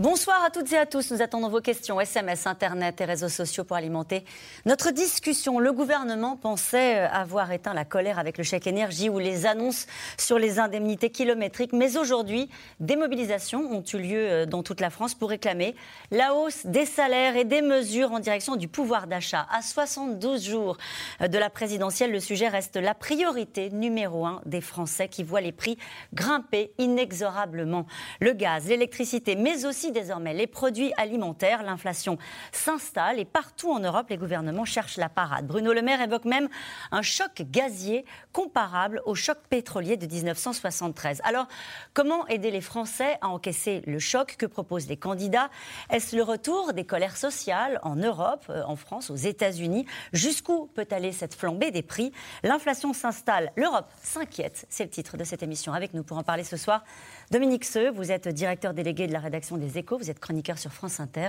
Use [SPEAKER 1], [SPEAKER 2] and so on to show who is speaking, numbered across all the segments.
[SPEAKER 1] Bonsoir à toutes et à tous. Nous attendons vos questions, SMS, Internet et réseaux sociaux pour alimenter notre discussion. Le gouvernement pensait avoir éteint la colère avec le chèque énergie ou les annonces sur les indemnités kilométriques. Mais aujourd'hui, des mobilisations ont eu lieu euh, dans toute la France pour réclamer la hausse des salaires et des mesures en direction du pouvoir d'achat. À 72 jours de la présidentielle, le sujet reste la priorité numéro un des Français qui voient les prix grimper inexorablement. Le gaz, l'électricité, mais aussi désormais les produits alimentaires. L'inflation s'installe et partout en Europe, les gouvernements cherchent la parade. Bruno Le Maire évoque même un choc gazier comparable au choc pétrolier de 1973. Alors, comment aider les Français à encaisser le choc que proposent les candidats? Est-ce le retour des colères sociales en Europe, euh, en France, aux États-Unis? Jusqu'où peut aller cette flambée des prix? L'inflation s'installe, l'Europe s'inquiète. C'est le titre de cette émission. Avec nous pour en parler ce soir, Dominique Seux, vous êtes directeur délégué de la rédaction des Échos, vous êtes chroniqueur sur France Inter.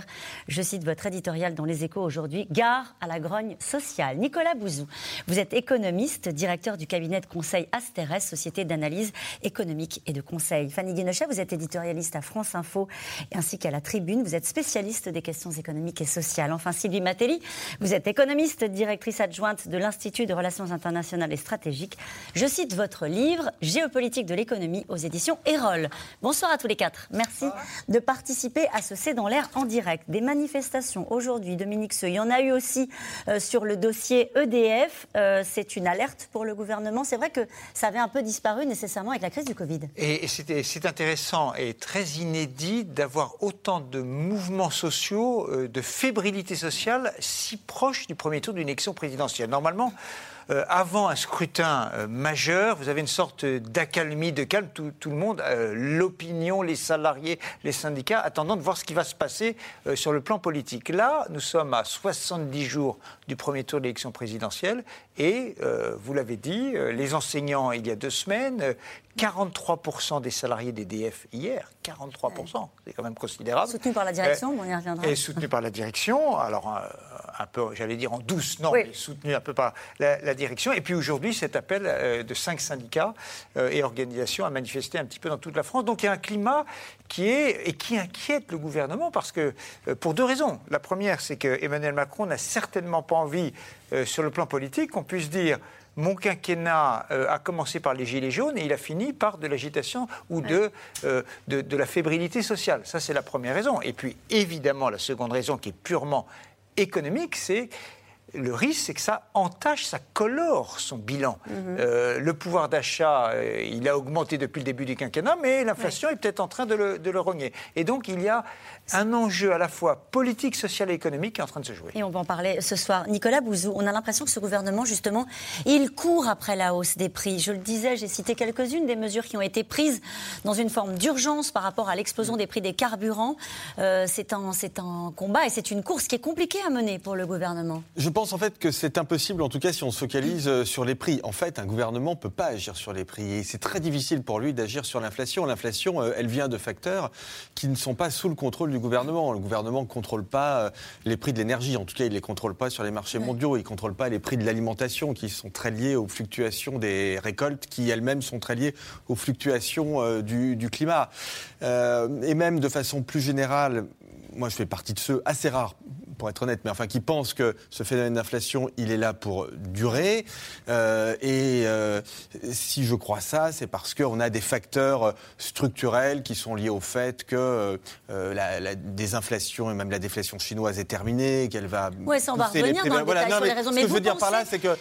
[SPEAKER 1] Je cite votre éditorial dans les Échos aujourd'hui, Gare à la grogne sociale. Nicolas Bouzou, vous êtes économiste, directeur du cabinet de conseil Asteres, société d'analyse économique et de conseil. Fanny Guinochet, vous êtes éditorialiste à France Info ainsi qu'à la Tribune. Vous êtes spécialiste des questions économiques et sociales. Enfin, Sylvie Matelli, vous êtes économiste, directrice adjointe de l'Institut de relations internationales et stratégiques. Je cite votre livre, Géopolitique de l'économie aux éditions Erol. Bonsoir à tous les quatre. Merci de participer à ce C'est dans l'air en direct. Des manifestations aujourd'hui, Dominique Seux. Il y en a eu aussi euh, sur le dossier EDF. Euh, c'est une alerte pour le gouvernement. C'est vrai que ça avait un peu disparu nécessairement avec la crise du Covid.
[SPEAKER 2] Et c'est intéressant et très inédit d'avoir autant de mouvements sociaux, euh, de fébrilité sociale si proche du premier tour d'une élection présidentielle. Normalement, euh, avant un scrutin euh, majeur, vous avez une sorte d'accalmie, de calme, tout, le monde, euh, l'opinion, les salariés, les syndicats, attendant de voir ce qui va se passer sur le plan politique. Là, nous sommes à 70 jours du premier tour de l'élection présidentielle et, vous l'avez dit, les enseignants, il y a deux semaines, 43% des salariés d'EDF hier, 43%, c'est quand même considérable.
[SPEAKER 1] Soutenu par la direction, on y reviendra.
[SPEAKER 2] Et soutenu par la direction, alors un peu, j'allais dire en douce, non, mais soutenu un peu par la, direction. Et puis aujourd'hui, cet appel euh, de cinq syndicats euh, et organisations a manifesté un petit peu dans toute la France. Donc il y a un climat qui est et qui inquiète le gouvernement parce que euh, pour deux raisons. La première, c'est que Emmanuel Macron n'a certainement pas envie, sur le plan politique, qu'on puisse dire mon quinquennat a commencé par les gilets jaunes et il a fini par de l'agitation ou de, de, de, la fébrilité sociale. Ça, c'est la première raison. Et puis, évidemment, la seconde raison qui est purement économique, c'est le risque, c'est que ça entache, ça colore son bilan. Mhm. Euh, le pouvoir d'achat, euh, il a augmenté depuis le début du quinquennat, mais l'inflation est peut-être en train de le, de le, rogner. Et donc, il y a un enjeu à la fois politique, social et économique qui est en train de se jouer.
[SPEAKER 1] Et on va en parler ce soir. Nicolas Bouzou, on a l'impression que ce gouvernement, justement, il court après la hausse des prix. Je le disais, j'ai cité quelques-unes des mesures qui ont été prises dans une forme d'urgence par rapport à l'explosion des prix des carburants. Euh, c'est un, un combat et c'est une course qui est compliquée à mener pour le gouvernement.
[SPEAKER 3] Je pense en fait que c'est impossible, en tout cas si on se focalise euh, sur les prix. En fait, un gouvernement ne peut pas agir sur les prix et c'est très difficile pour lui d'agir sur l'inflation. L'inflation, euh, elle vient de facteurs qui ne sont pas sous le contrôle du gouvernement. Le gouvernement ne contrôle pas euh, les prix de l'énergie, en tout cas il ne les contrôle pas sur les marchés mondiaux, il ne contrôle pas les prix de l'alimentation qui sont très liés aux fluctuations des récoltes qui elles-mêmes sont très liées aux fluctuations du, du, climat. et même de façon plus générale, moi je fais partie de ceux assez rares pour être honnête, mais enfin qui pense que ce phénomène d'inflation, il est là pour durer. Euh, et euh, si je crois ça, c'est parce qu'on a des facteurs structurels qui sont liés au fait que euh, la, désinflation et même la déflation chinoise est terminée, qu'elle va.
[SPEAKER 1] Oui, ça on va revenir dans le voilà, détail sur les raisons.
[SPEAKER 3] Ce que je veux dire par là, c'est que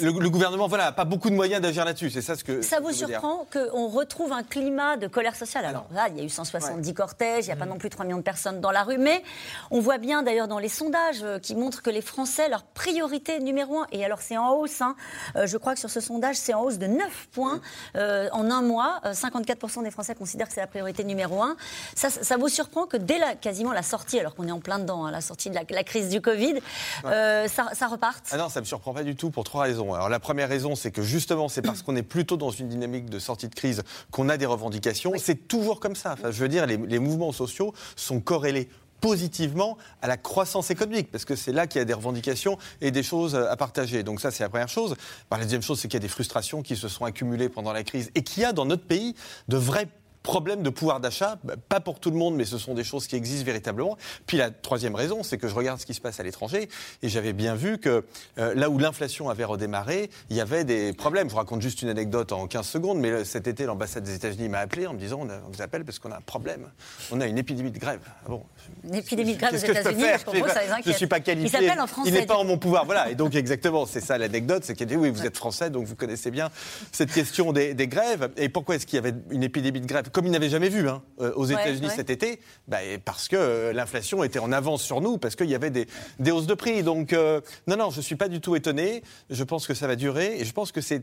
[SPEAKER 3] le, gouvernement, voilà, n'a pas beaucoup de moyens d'agir là-dessus. C'est ça ce que.
[SPEAKER 1] Ça vous surprend qu'on retrouve un climat de colère sociale? Alors là, il y a eu 170 cortèges, il n'y a pas mmh. non plus 3 millions de personnes dans la rue, mais on voit bien d'ailleurs dans les sondage euh, qui montre que les Français, leur priorité numéro un, et alors c'est en hausse, hein, euh, je crois que sur ce sondage, c'est en hausse de 9 points euh, en un mois. 54% des Français considèrent que c'est la priorité numéro un. Ça, ça vous surprend que dès la, quasiment la sortie, alors qu'on est en plein dedans, hein, la sortie de la, crise du Covid, ça, ça, reparte?
[SPEAKER 3] Ah Non, ça ne me surprend pas du tout pour trois raisons. Alors la première raison, c'est que justement, c'est parce qu'on est plutôt dans une dynamique de sortie de crise qu'on a des revendications. C'est toujours comme ça. Enfin, je veux dire, les, les mouvements sociaux sont corrélés positivement à la croissance économique, parce que c'est là qu'il y a des revendications et des choses à partager. Donc ça, c'est la première chose. la deuxième chose, c'est qu'il y a des frustrations qui se sont accumulées pendant la crise et qu'il y a dans notre pays de vrais problème de pouvoir d'achat, pas pour tout le monde, mais ce sont des choses qui existent véritablement. Puis la troisième raison, c'est que je regarde ce qui se passe à l'étranger et j'avais bien vu que euh, là où l'inflation avait redémarré, il y avait des problèmes. Je vous raconte juste une anecdote en 15 secondes, mais cet été, l'ambassade des États-Unis m'a appelé en me disant on, vous appelle parce qu'on a un problème. On a une épidémie de grève.
[SPEAKER 1] Ah bon, une épidémie de grève aux
[SPEAKER 3] États-unis, je ne suis pas qualifié.
[SPEAKER 1] Il s'appelle en français.
[SPEAKER 3] Il n'est pas en mon pouvoir. Voilà. Et donc exactement, c'est ça l'anecdote, c'est qu'il dit oui, vous êtes français, donc vous connaissez bien cette question des, des grèves. Et pourquoi est-ce qu'il y avait une épidémie de grève? Comme il n'avait jamais vu. Hein. Euh, aux États-Unis cet été bah, Parce que euh, l'inflation était en avance sur nous, parce qu'il y avait des, hausses de prix. Donc, euh, non, non, je ne suis pas du tout étonné. Je pense que ça va durer et je pense que c'est,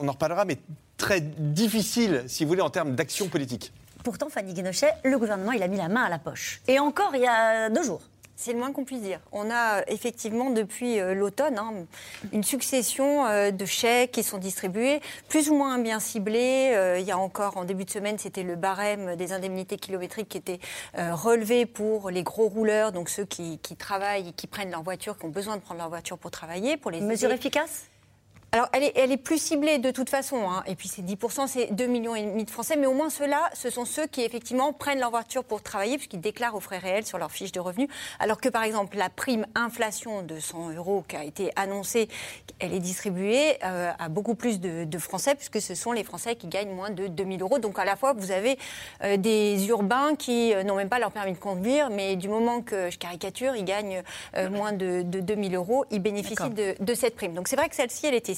[SPEAKER 3] on en reparlera, mais très difficile, si vous voulez, en termes d'action politique.
[SPEAKER 1] Pourtant, Fanny Guénochet, le gouvernement, il a mis la main à la poche. Et encore, il y a deux jours.
[SPEAKER 4] C'est le moins qu'on puisse dire. On a effectivement depuis euh, l'automne hein, une succession euh, de chèques qui sont distribués, plus ou moins bien ciblés. Euh, il y a encore en début de semaine, c'était le barème des indemnités kilométriques qui était relevé pour les gros rouleurs, donc ceux qui, travaillent et qui prennent leur voiture, qui ont besoin de prendre leur voiture pour travailler, pour les
[SPEAKER 1] mesures efficaces
[SPEAKER 4] alors, elle est, elle est, plus ciblée de toute façon. Hein. Et puis, c'est 10%, c'est 2,5 millions et demi de Français. Mais au moins, ceux-là, ce sont ceux qui, effectivement, prennent leur voiture pour travailler, puisqu'ils déclarent aux frais réels sur leur fiche de revenus. Alors que, par exemple, la prime inflation de 100 euros qui a été annoncée, elle est distribuée euh, à beaucoup plus de, Français, puisque ce sont les Français qui gagnent moins de 2000 euros. Donc, à la fois, vous avez euh, des urbains qui euh, n'ont même pas leur permis de conduire, mais du moment que je caricature, ils gagnent moins de, de 2000 euros, ils bénéficient de, de, cette prime. Donc, c'est vrai que celle-ci, elle était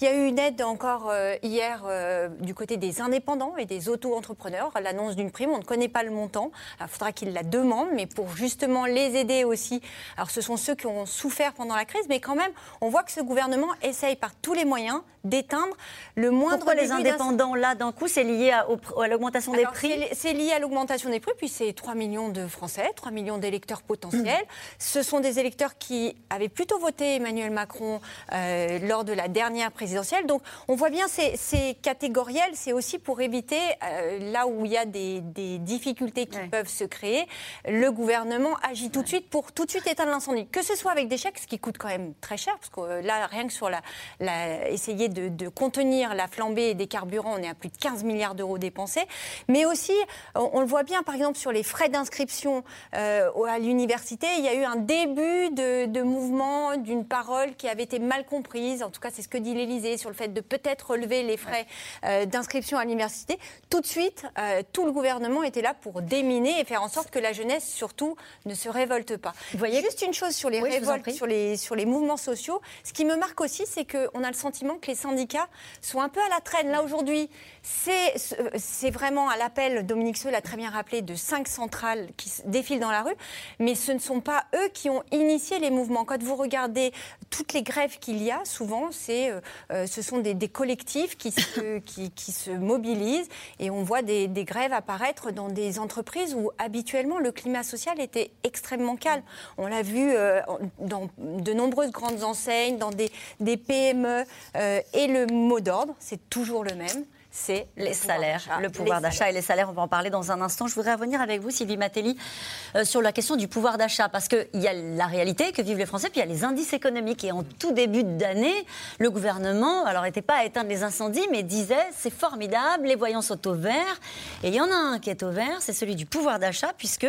[SPEAKER 4] il y a eu une aide encore euh, hier euh, du côté des indépendants et des auto-entrepreneurs, l'annonce d'une prime. On ne connaît pas le montant. Il faudra qu'ils la demandent, mais pour justement les aider aussi. Alors, ce sont ceux qui ont souffert pendant la crise, mais quand même, on voit que ce gouvernement essaye par tous les moyens d'éteindre le moindre.
[SPEAKER 1] Pourquoi les indépendants, là, d'un coup, c'est lié à, l'augmentation des prix
[SPEAKER 4] C'est lié à l'augmentation des prix, puis c'est 3 millions de Français, 3 millions d'électeurs potentiels. Ce sont des électeurs qui avaient plutôt voté Emmanuel Macron euh, lors de la dernière présidentielle. Donc on voit bien ces, ces catégoriels, c'est aussi pour éviter, euh, là où il y a des, difficultés qui peuvent se créer, le gouvernement agit tout de suite pour tout de suite éteindre l'incendie. Que ce soit avec des chèques, ce qui coûte quand même très cher, parce que euh, là, rien que sur la, la essayer de, de, contenir la flambée des carburants, on est à plus de 15 milliards d'euros dépensés. Mais aussi, on, le voit bien, par exemple, sur les frais d'inscription euh, à l'université, il y a eu un début de, de mouvement, d'une parole qui avait été mal comprise. En tout cas, c'est ce que dit l'Élysée sur le fait de peut-être relever les frais euh, d'inscription à l'université, tout de suite, euh, tout le gouvernement était là pour déminer et faire en sorte que la jeunesse, surtout, ne se révolte pas. Vous voyez Juste une chose sur les révoltes, sur les, sur les mouvements sociaux. Ce qui me marque aussi, c'est qu'on a le sentiment que les syndicats sont un peu à la traîne. Là, aujourd'hui, c'est vraiment à l'appel, Dominique Seul l'a très bien rappelé, de cinq centrales qui défilent dans la rue, mais ce ne sont pas eux qui ont initié les mouvements. Quand vous regardez toutes les grèves qu'il y a, souvent, c'est euh, euh, ce sont des, collectifs qui se, qui, se, mobilisent et on voit des, grèves apparaître dans des entreprises où habituellement le climat social était extrêmement calme. On l'a vu euh, dans de nombreuses grandes enseignes, dans des, des PME et le mot d'ordre, c'est toujours le même c'est
[SPEAKER 1] les salaires, le pouvoir d'achat et les salaires. On va en parler dans un instant. Je voudrais revenir avec vous, Sylvie Matelli, euh, sur la question du pouvoir d'achat, parce qu'il y a la réalité que vivent les Français, puis il y a les indices économiques. Et en tout début d'année, le gouvernement, alors n'était pas à éteindre les incendies, mais disait c'est formidable, les voyants sont au vert. Et il y en a un qui est au vert, c'est celui du pouvoir d'achat, puisque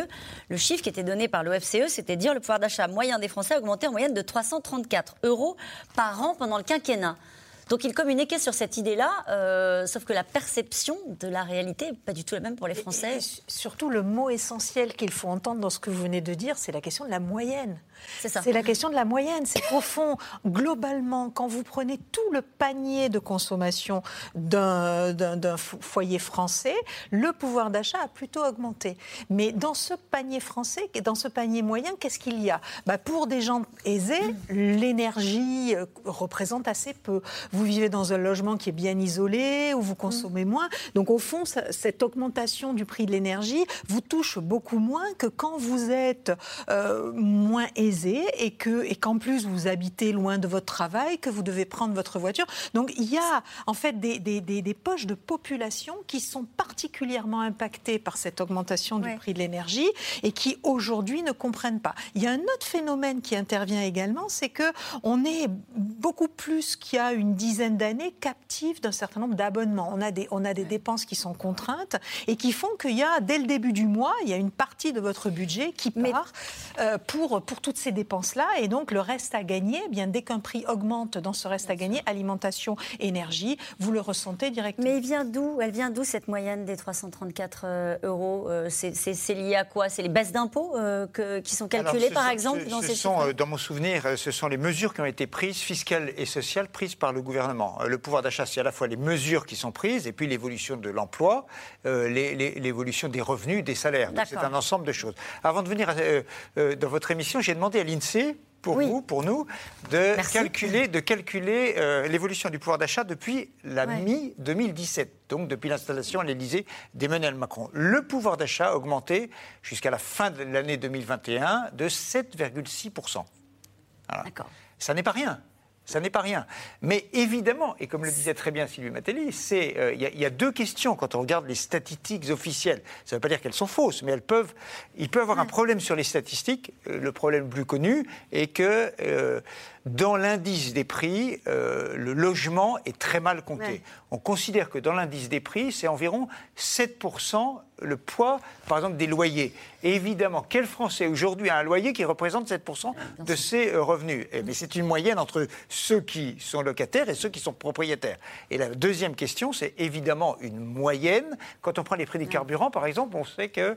[SPEAKER 1] le chiffre qui était donné par l'OFCE, c'était dire le pouvoir d'achat moyen des Français a augmenté en moyenne de 334 euros par an pendant le quinquennat. Donc il communiquait sur cette idée-là, euh, sauf que la perception de la réalité n'est pas du tout la même pour les Français.
[SPEAKER 5] surtout, le mot essentiel qu'il faut entendre dans ce que vous venez de dire, c'est la question de la moyenne.
[SPEAKER 1] C'est
[SPEAKER 5] la question de la moyenne. C'est qu'au fond, globalement, quand vous prenez tout le panier de consommation d'un foyer français, le pouvoir d'achat a plutôt augmenté. Mais dans ce panier français, dans ce panier moyen, qu'est-ce qu'il y a? Bah, Pour des gens aisés, l'énergie euh, représente assez peu. vous vivez dans un logement qui est bien isolé, où vous consommez mmh. moins. Donc au fond, cette augmentation du prix de l'énergie vous touche beaucoup moins que quand vous êtes euh, moins aisé et que et qu'en plus vous habitez loin de votre travail, que vous devez prendre votre voiture. Donc il y a en fait des, des, des, poches de population qui sont particulièrement impactées par cette augmentation du prix de l'énergie et qui aujourd'hui ne comprennent pas. Il y a un autre phénomène qui intervient également, c'est que on est beaucoup plus qu'il y a une dizaine d'années captif d'un certain nombre d'abonnements. On a des on a des dépenses qui sont contraintes et qui font qu'il y a dès le début du mois, il y a une partie de votre budget qui part euh, pour pour toutes ces dépenses là et donc le reste à gagner, eh bien dès qu'un prix augmente dans ce reste à gagner, alimentation, énergie, vous le ressentez directement.
[SPEAKER 1] Mais il vient d'où Elle vient d'où cette moyenne des 334 euh, euros euh, C'est lié à quoi? C'est les baisses d'impôts euh, qui sont calculées, par exemple,
[SPEAKER 2] dans ces sont, Dans mon souvenir, ce sont les mesures qui ont été prises, fiscales et sociales, prises par le gouvernement. Le pouvoir d'achat, c'est à la fois les mesures qui sont prises et puis l'évolution de l'emploi, l'évolution des revenus, des salaires. C'est un ensemble de choses. Avant de venir dans votre émission, j'ai demandé à l'INSEE pour vous, pour nous, de calculer, de calculer euh, l'évolution du pouvoir d'achat depuis la mi-2017, donc depuis l'installation à l'Élysée d'Emmanuel Macron. Le pouvoir d'achat a augmenté jusqu'à la fin de l'année 2021 de 7,6%. D'accord. Ça n'est pas rien. Ça n'est pas rien. Mais évidemment, et comme le disait très bien Sylvie Matelli, euh, il y, a deux questions quand on regarde les statistiques officielles. Ça ne veut pas dire qu'elles sont fausses, mais elles peuvent. Il peut y avoir un problème sur les statistiques. Euh, le problème plus connu est que euh, dans l'indice des prix, le logement est très mal compté. On considère que dans l'indice des prix, c'est environ 7% le poids, par exemple, des loyers. Et évidemment, quel Français aujourd'hui a un loyer qui représente 7% de ses euh, revenus? Eh, Mais c'est une moyenne entre ceux qui sont locataires et ceux qui sont propriétaires. Et la deuxième question, c'est évidemment une moyenne. Quand on prend les prix des carburants, par exemple, on sait qu'un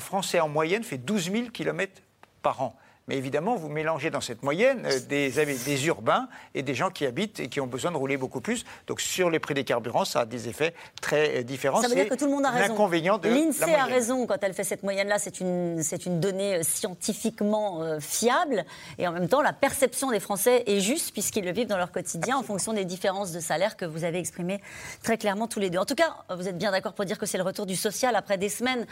[SPEAKER 2] Français en moyenne fait 12 000 km par an. Mais évidemment, vous mélangez dans cette moyenne euh, des, des urbains et des gens qui habitent et qui ont besoin de rouler beaucoup plus. Donc sur les prix des carburants, ça a des effets très euh, différents.
[SPEAKER 1] Ça veut dire que tout le monde a raison.
[SPEAKER 2] L'inconvénient de
[SPEAKER 1] L'INSEE a raison quand elle fait cette moyenne-là. C'est une, c'est une donnée euh, scientifiquement fiable. Et en même temps, la perception des Français est juste puisqu'ils le vivent dans leur quotidien en fonction des différences de salaire que vous avez exprimées très clairement tous les deux. En tout cas, vous êtes bien d'accord pour dire que c'est le retour du social après des semaines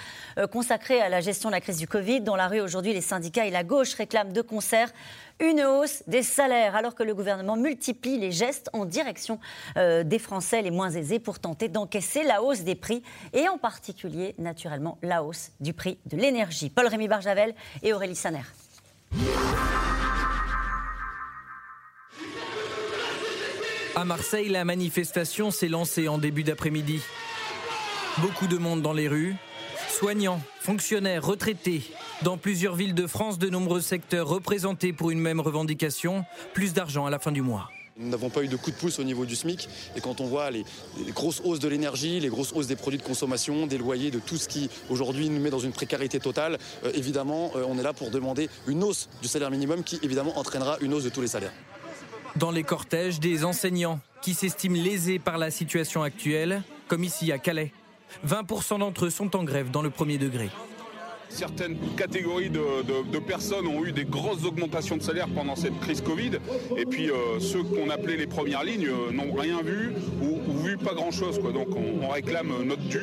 [SPEAKER 1] consacrées à la gestion de la crise du Covid. Dans la rue aujourd'hui, les syndicats et la gauche réclament de concert une hausse des salaires, alors que le gouvernement multiplie les gestes en direction euh, des Français les moins aisés pour tenter d'encaisser la hausse des prix, et en particulier, naturellement, la hausse du prix de l'énergie. Paul-Rémy Barjavel et Aurélie Saner.
[SPEAKER 6] À Marseille, la manifestation s'est lancée en début d'après-midi. Beaucoup de monde dans les rues, soignants, fonctionnaires, retraités, dans plusieurs villes de France, de nombreux secteurs représentés pour une même revendication, plus d'argent à la fin du mois.
[SPEAKER 7] Nous n'avons pas eu de coup de pouce au niveau du SMIC. Et quand on voit les, grosses hausses de l'énergie, les grosses hausses des produits de consommation, des loyers, de tout ce qui aujourd'hui nous met dans une précarité totale, euh, évidemment, euh, on est là pour demander une hausse du salaire minimum qui évidemment entraînera une hausse de tous les salaires.
[SPEAKER 6] Dans les cortèges, des enseignants qui s'estiment lésés par la situation actuelle, comme ici à Calais. 20% d'entre eux sont en grève dans le premier degré.
[SPEAKER 8] Certaines catégories de, personnes ont eu des grosses augmentations de salaire pendant cette crise Covid. Et puis euh, ceux qu'on appelait les premières lignes euh, n'ont rien vu ou, vu pas grand-chose. Donc on, réclame notre dû.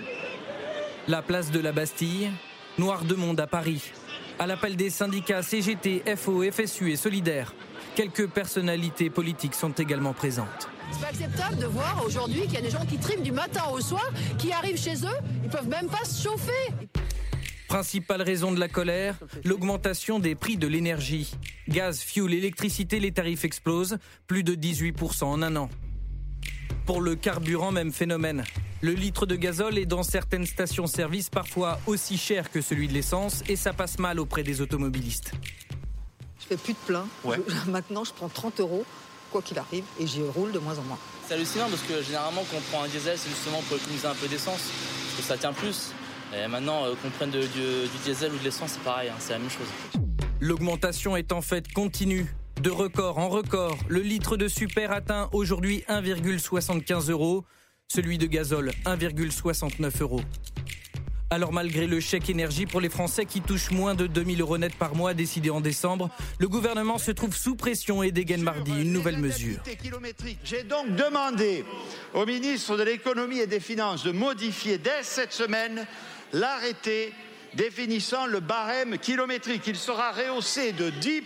[SPEAKER 6] La place de la Bastille, noir de monde à Paris. À l'appel des syndicats CGT, FO, FSU et Solidaires, quelques personnalités politiques sont également présentes.
[SPEAKER 9] C'est pas acceptable de voir aujourd'hui qu'il y a des gens qui triment du matin au soir, qui arrivent chez eux, ils peuvent même pas se chauffer.
[SPEAKER 6] Principale raison de la colère, l'augmentation des prix de l'énergie. Gaz, fuel, électricité, les tarifs explosent, plus de 18% en un an. Pour le carburant, même phénomène. Le litre de gazole est dans certaines stations-service parfois aussi cher que celui de l'essence et ça passe mal auprès des automobilistes.
[SPEAKER 10] Je fais plus de plein. maintenant, je prends 30 euros, quoi qu'il arrive, et j'y roule de moins en moins.
[SPEAKER 11] C'est hallucinant parce que généralement, quand on prend un diesel, c'est justement pour économiser un peu d'essence, parce que ça tient plus. Et maintenant, euh, qu'on prenne du, diesel ou de l'essence, c'est pareil, hein, c'est la même chose.
[SPEAKER 6] L'augmentation est en fait continue. De record en record, le litre de super atteint aujourd'hui 1,75 euros, celui de gazole 1,69 euros. Alors malgré le chèque énergie pour les Français qui touchent moins de 2000 euros net par mois décidé en décembre, le gouvernement se trouve sous pression et dégaine mardi une nouvelle mesure.
[SPEAKER 12] J'ai donc demandé au ministre de l'économie et des finances de modifier dès cette semaine l'arrêté définissant le barème kilométrique. Il sera rehaussé de 10%.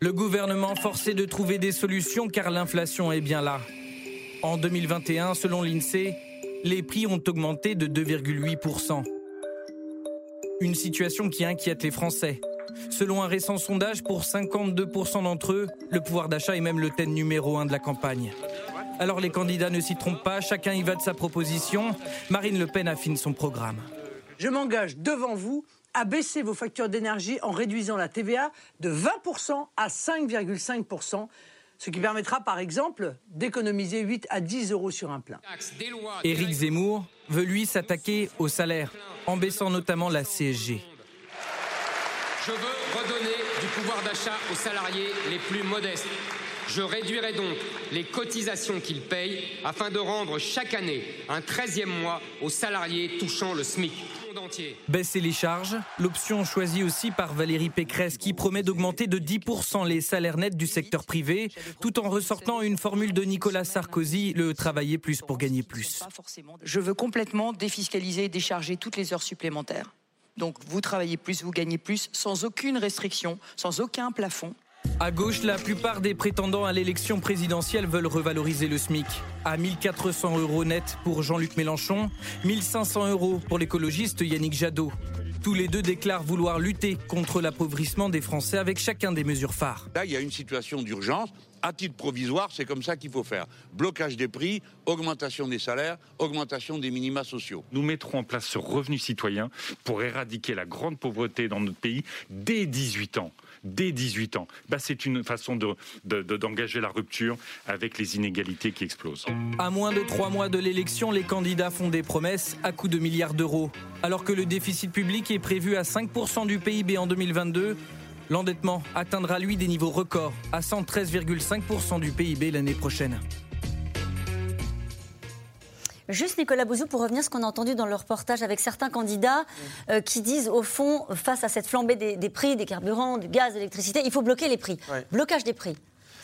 [SPEAKER 6] Le gouvernement forcé de trouver des solutions car l'inflation est bien là. En 2021, selon l'INSEE, les prix ont augmenté de 2,8%. Une situation qui inquiète les Français. Selon un récent sondage, pour 52% d'entre eux, le pouvoir d'achat est même le thème numéro un de la campagne. Alors les candidats ne s'y trompent pas, chacun y va de sa proposition. Marine Le Pen affine son programme.
[SPEAKER 13] Je m'engage devant vous à baisser vos factures d'énergie en réduisant la TVA de 20% à 5,5%, ce qui permettra par exemple d'économiser 8 à 10 euros sur un plein.
[SPEAKER 6] Éric Zemmour veut lui s'attaquer au salaire, en baissant notamment la CSG.
[SPEAKER 14] Je veux redonner du pouvoir d'achat aux salariés les plus modestes. Je réduirai donc les cotisations qu'ils payent afin de rendre chaque année un 13e mois aux salariés touchant le SMIC.
[SPEAKER 6] Baisser les charges, l'option choisie aussi par Valérie Pécresse qui promet d'augmenter de 10% les salaires nets du secteur privé, tout en ressortant une formule de Nicolas Sarkozy, le travailler plus pour gagner plus.
[SPEAKER 15] Je veux complètement défiscaliser et décharger toutes les heures supplémentaires. Donc vous travaillez plus, vous gagnez plus, sans aucune restriction, sans aucun plafond.
[SPEAKER 6] À gauche, la plupart des prétendants à l'élection présidentielle veulent revaloriser le SMIC. À 1400 euros net pour Jean-Luc Mélenchon, 1500 euros pour l'écologiste Yannick Jadot. Tous les deux déclarent vouloir lutter contre l'appauvrissement des Français avec chacun des mesures phares.
[SPEAKER 16] Là, il y a une situation d'urgence. À titre provisoire, c'est comme ça qu'il faut faire. Blocage des prix, augmentation des salaires, augmentation des minima sociaux.
[SPEAKER 17] Nous mettrons en place ce revenu citoyen pour éradiquer la grande pauvreté dans notre pays dès 18 ans dès 18 ans. Bah, c'est une façon d'engager de, la rupture avec les inégalités qui explosent.
[SPEAKER 6] À moins de trois mois de l'élection, les candidats font des promesses à coût de milliards d'euros. Alors que le déficit public est prévu à 5% du PIB en 2022, l'endettement atteindra lui des niveaux records à 113,5% du PIB l'année prochaine.
[SPEAKER 1] Juste Nicolas Bouzou, pour revenir à ce qu'on a entendu dans le reportage avec certains candidats euh, qui disent, au fond, face à cette flambée des, prix, des carburants, du gaz, de l'électricité, il faut bloquer les prix. Blocage des prix.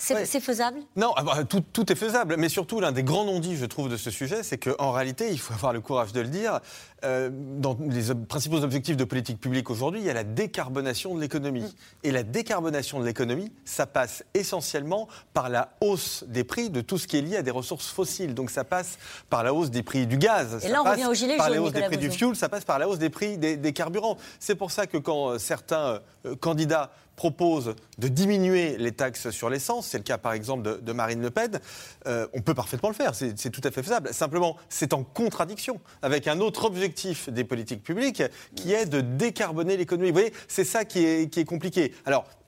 [SPEAKER 1] C'est faisable?
[SPEAKER 3] Non, ah bah, tout, est faisable. Mais surtout, l'un des grands non-dits, je trouve, de ce sujet, c'est qu'en réalité, il faut avoir le courage de le dire, euh, dans les principaux objectifs de politique publique aujourd'hui, il y a la décarbonation de l'économie. Mm. Et la décarbonation de l'économie, ça passe essentiellement par la hausse des prix de tout ce qui est lié à des ressources fossiles. Donc ça passe par la hausse des prix du gaz.
[SPEAKER 1] Et là, on revient au gilet
[SPEAKER 3] par
[SPEAKER 1] la
[SPEAKER 3] hausse des prix du fuel, ça passe par la hausse des prix des, carburants. C'est pour ça que quand euh, certains euh, candidats propose de diminuer les taxes sur l'essence, c'est le cas par exemple de, Marine Le Pen, euh, on peut parfaitement le faire, c'est tout à fait faisable. Simplement, c'est en contradiction avec un autre objectif des politiques publiques qui est de décarboner l'économie. Vous voyez, c'est ça qui est, compliqué.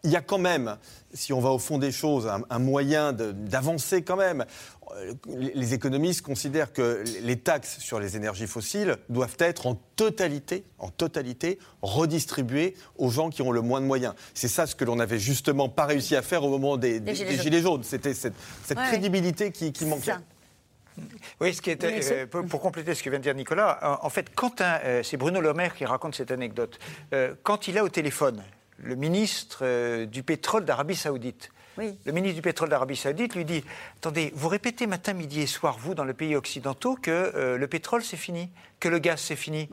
[SPEAKER 3] Il y a quand même, si on va au fond des choses, un, moyen d'avancer quand même. Euh, les économistes considèrent que les taxes sur les énergies fossiles doivent être en totalité, en totalité redistribuées aux gens qui ont le moins de moyens. C'est ça ce que l'on n'avait justement pas réussi à faire au moment des, gilets, jaunes. C'était cette, crédibilité qui, manquait.
[SPEAKER 2] Oui, ce qui est, euh, pour, compléter ce que vient de dire Nicolas, en, fait, quand euh, c'est Bruno Le Maire qui raconte cette anecdote. quand il a au téléphone le ministre euh, du pétrole d'Arabie Saoudite. Le ministre du pétrole d'Arabie Saoudite lui dit Attendez, vous répétez matin, midi et soir, vous, dans les pays occidentaux, que euh, le pétrole c'est fini, que le gaz c'est fini.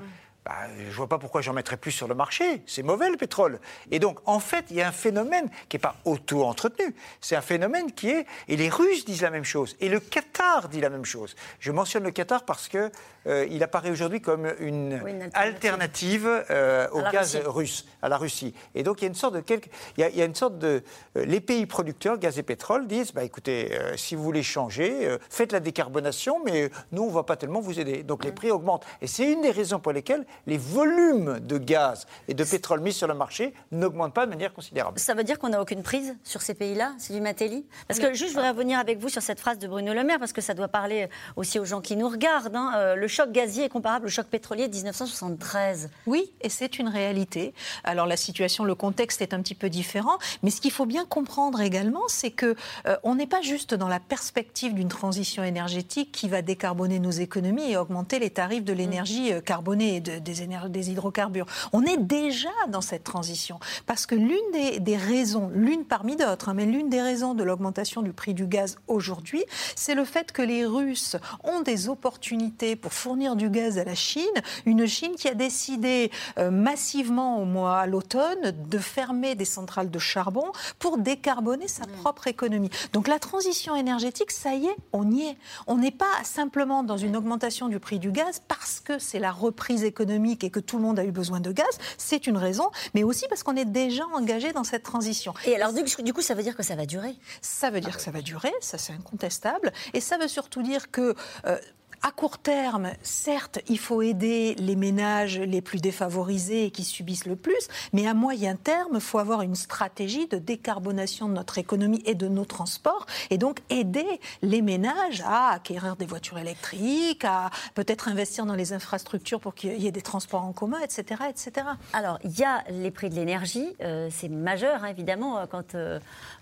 [SPEAKER 2] Bah, je ne vois pas pourquoi j'en mettrais plus sur le marché. C'est mauvais le pétrole. Et donc, en fait, il y a un phénomène qui n'est pas auto-entretenu. C'est un phénomène qui est. Et les Russes disent la même chose. Et le Qatar dit la même chose. Je mentionne le Qatar parce qu'il euh, apparaît aujourd'hui comme une, alternative, euh, au gaz russe, à la Russie. Et donc, il y a une sorte de. Quelque, il, y a, une sorte de euh, les pays producteurs, gaz et pétrole, disent bah, écoutez, si vous voulez changer, faites la décarbonation, mais nous, on ne va pas tellement vous aider. Donc, les prix augmentent. Et c'est une des raisons pour lesquelles les volumes de gaz et de pétrole mis sur le marché n'augmentent pas de manière considérable.
[SPEAKER 1] Ça veut dire qu'on n'a aucune prise sur ces pays-là C'est du Matéli Parce que juste, je voudrais revenir avec vous sur cette phrase de Bruno Le Maire, parce que ça doit parler aussi aux gens qui nous regardent. Hein. Euh, le choc gazier est comparable au choc pétrolier de 1973.
[SPEAKER 5] Oui, et c'est une réalité. Alors la situation, le contexte est un petit peu différent, mais ce qu'il faut bien comprendre également, c'est que euh, on n'est pas juste dans la perspective d'une transition énergétique qui va décarboner nos économies et augmenter les tarifs de l'énergie euh, carbonée et de des, des hydrocarbures. On est déjà dans cette transition parce que l'une des, des, raisons, l'une parmi d'autres, hein, mais l'une des raisons de l'augmentation du prix du gaz aujourd'hui, c'est le fait que les Russes ont des opportunités pour fournir du gaz à la Chine, une Chine qui a décidé euh, massivement au mois à l'automne de fermer des centrales de charbon pour décarboner sa propre économie. Donc la transition énergétique, ça y est, on y est. On n'est pas simplement dans une augmentation du prix du gaz parce que c'est la reprise économique et que tout le monde a eu besoin de gaz, c'est une raison, mais aussi parce qu'on est déjà engagé dans cette transition.
[SPEAKER 1] Et alors du coup, ça veut dire que ça va durer?
[SPEAKER 5] Ça veut dire que ça va durer, ça c'est incontestable, et ça veut surtout dire que euh, à court terme, certes, il faut aider les ménages les plus défavorisés et qui subissent le plus, mais à moyen terme, il faut avoir une stratégie de décarbonation de notre économie et de nos transports, et donc aider les ménages à acquérir des voitures électriques, à peut-être investir dans les infrastructures pour qu'il y ait des transports en commun, etc. etc.
[SPEAKER 1] Alors, il y a les prix de l'énergie, euh, c'est majeur, hein, évidemment, euh, quand euh,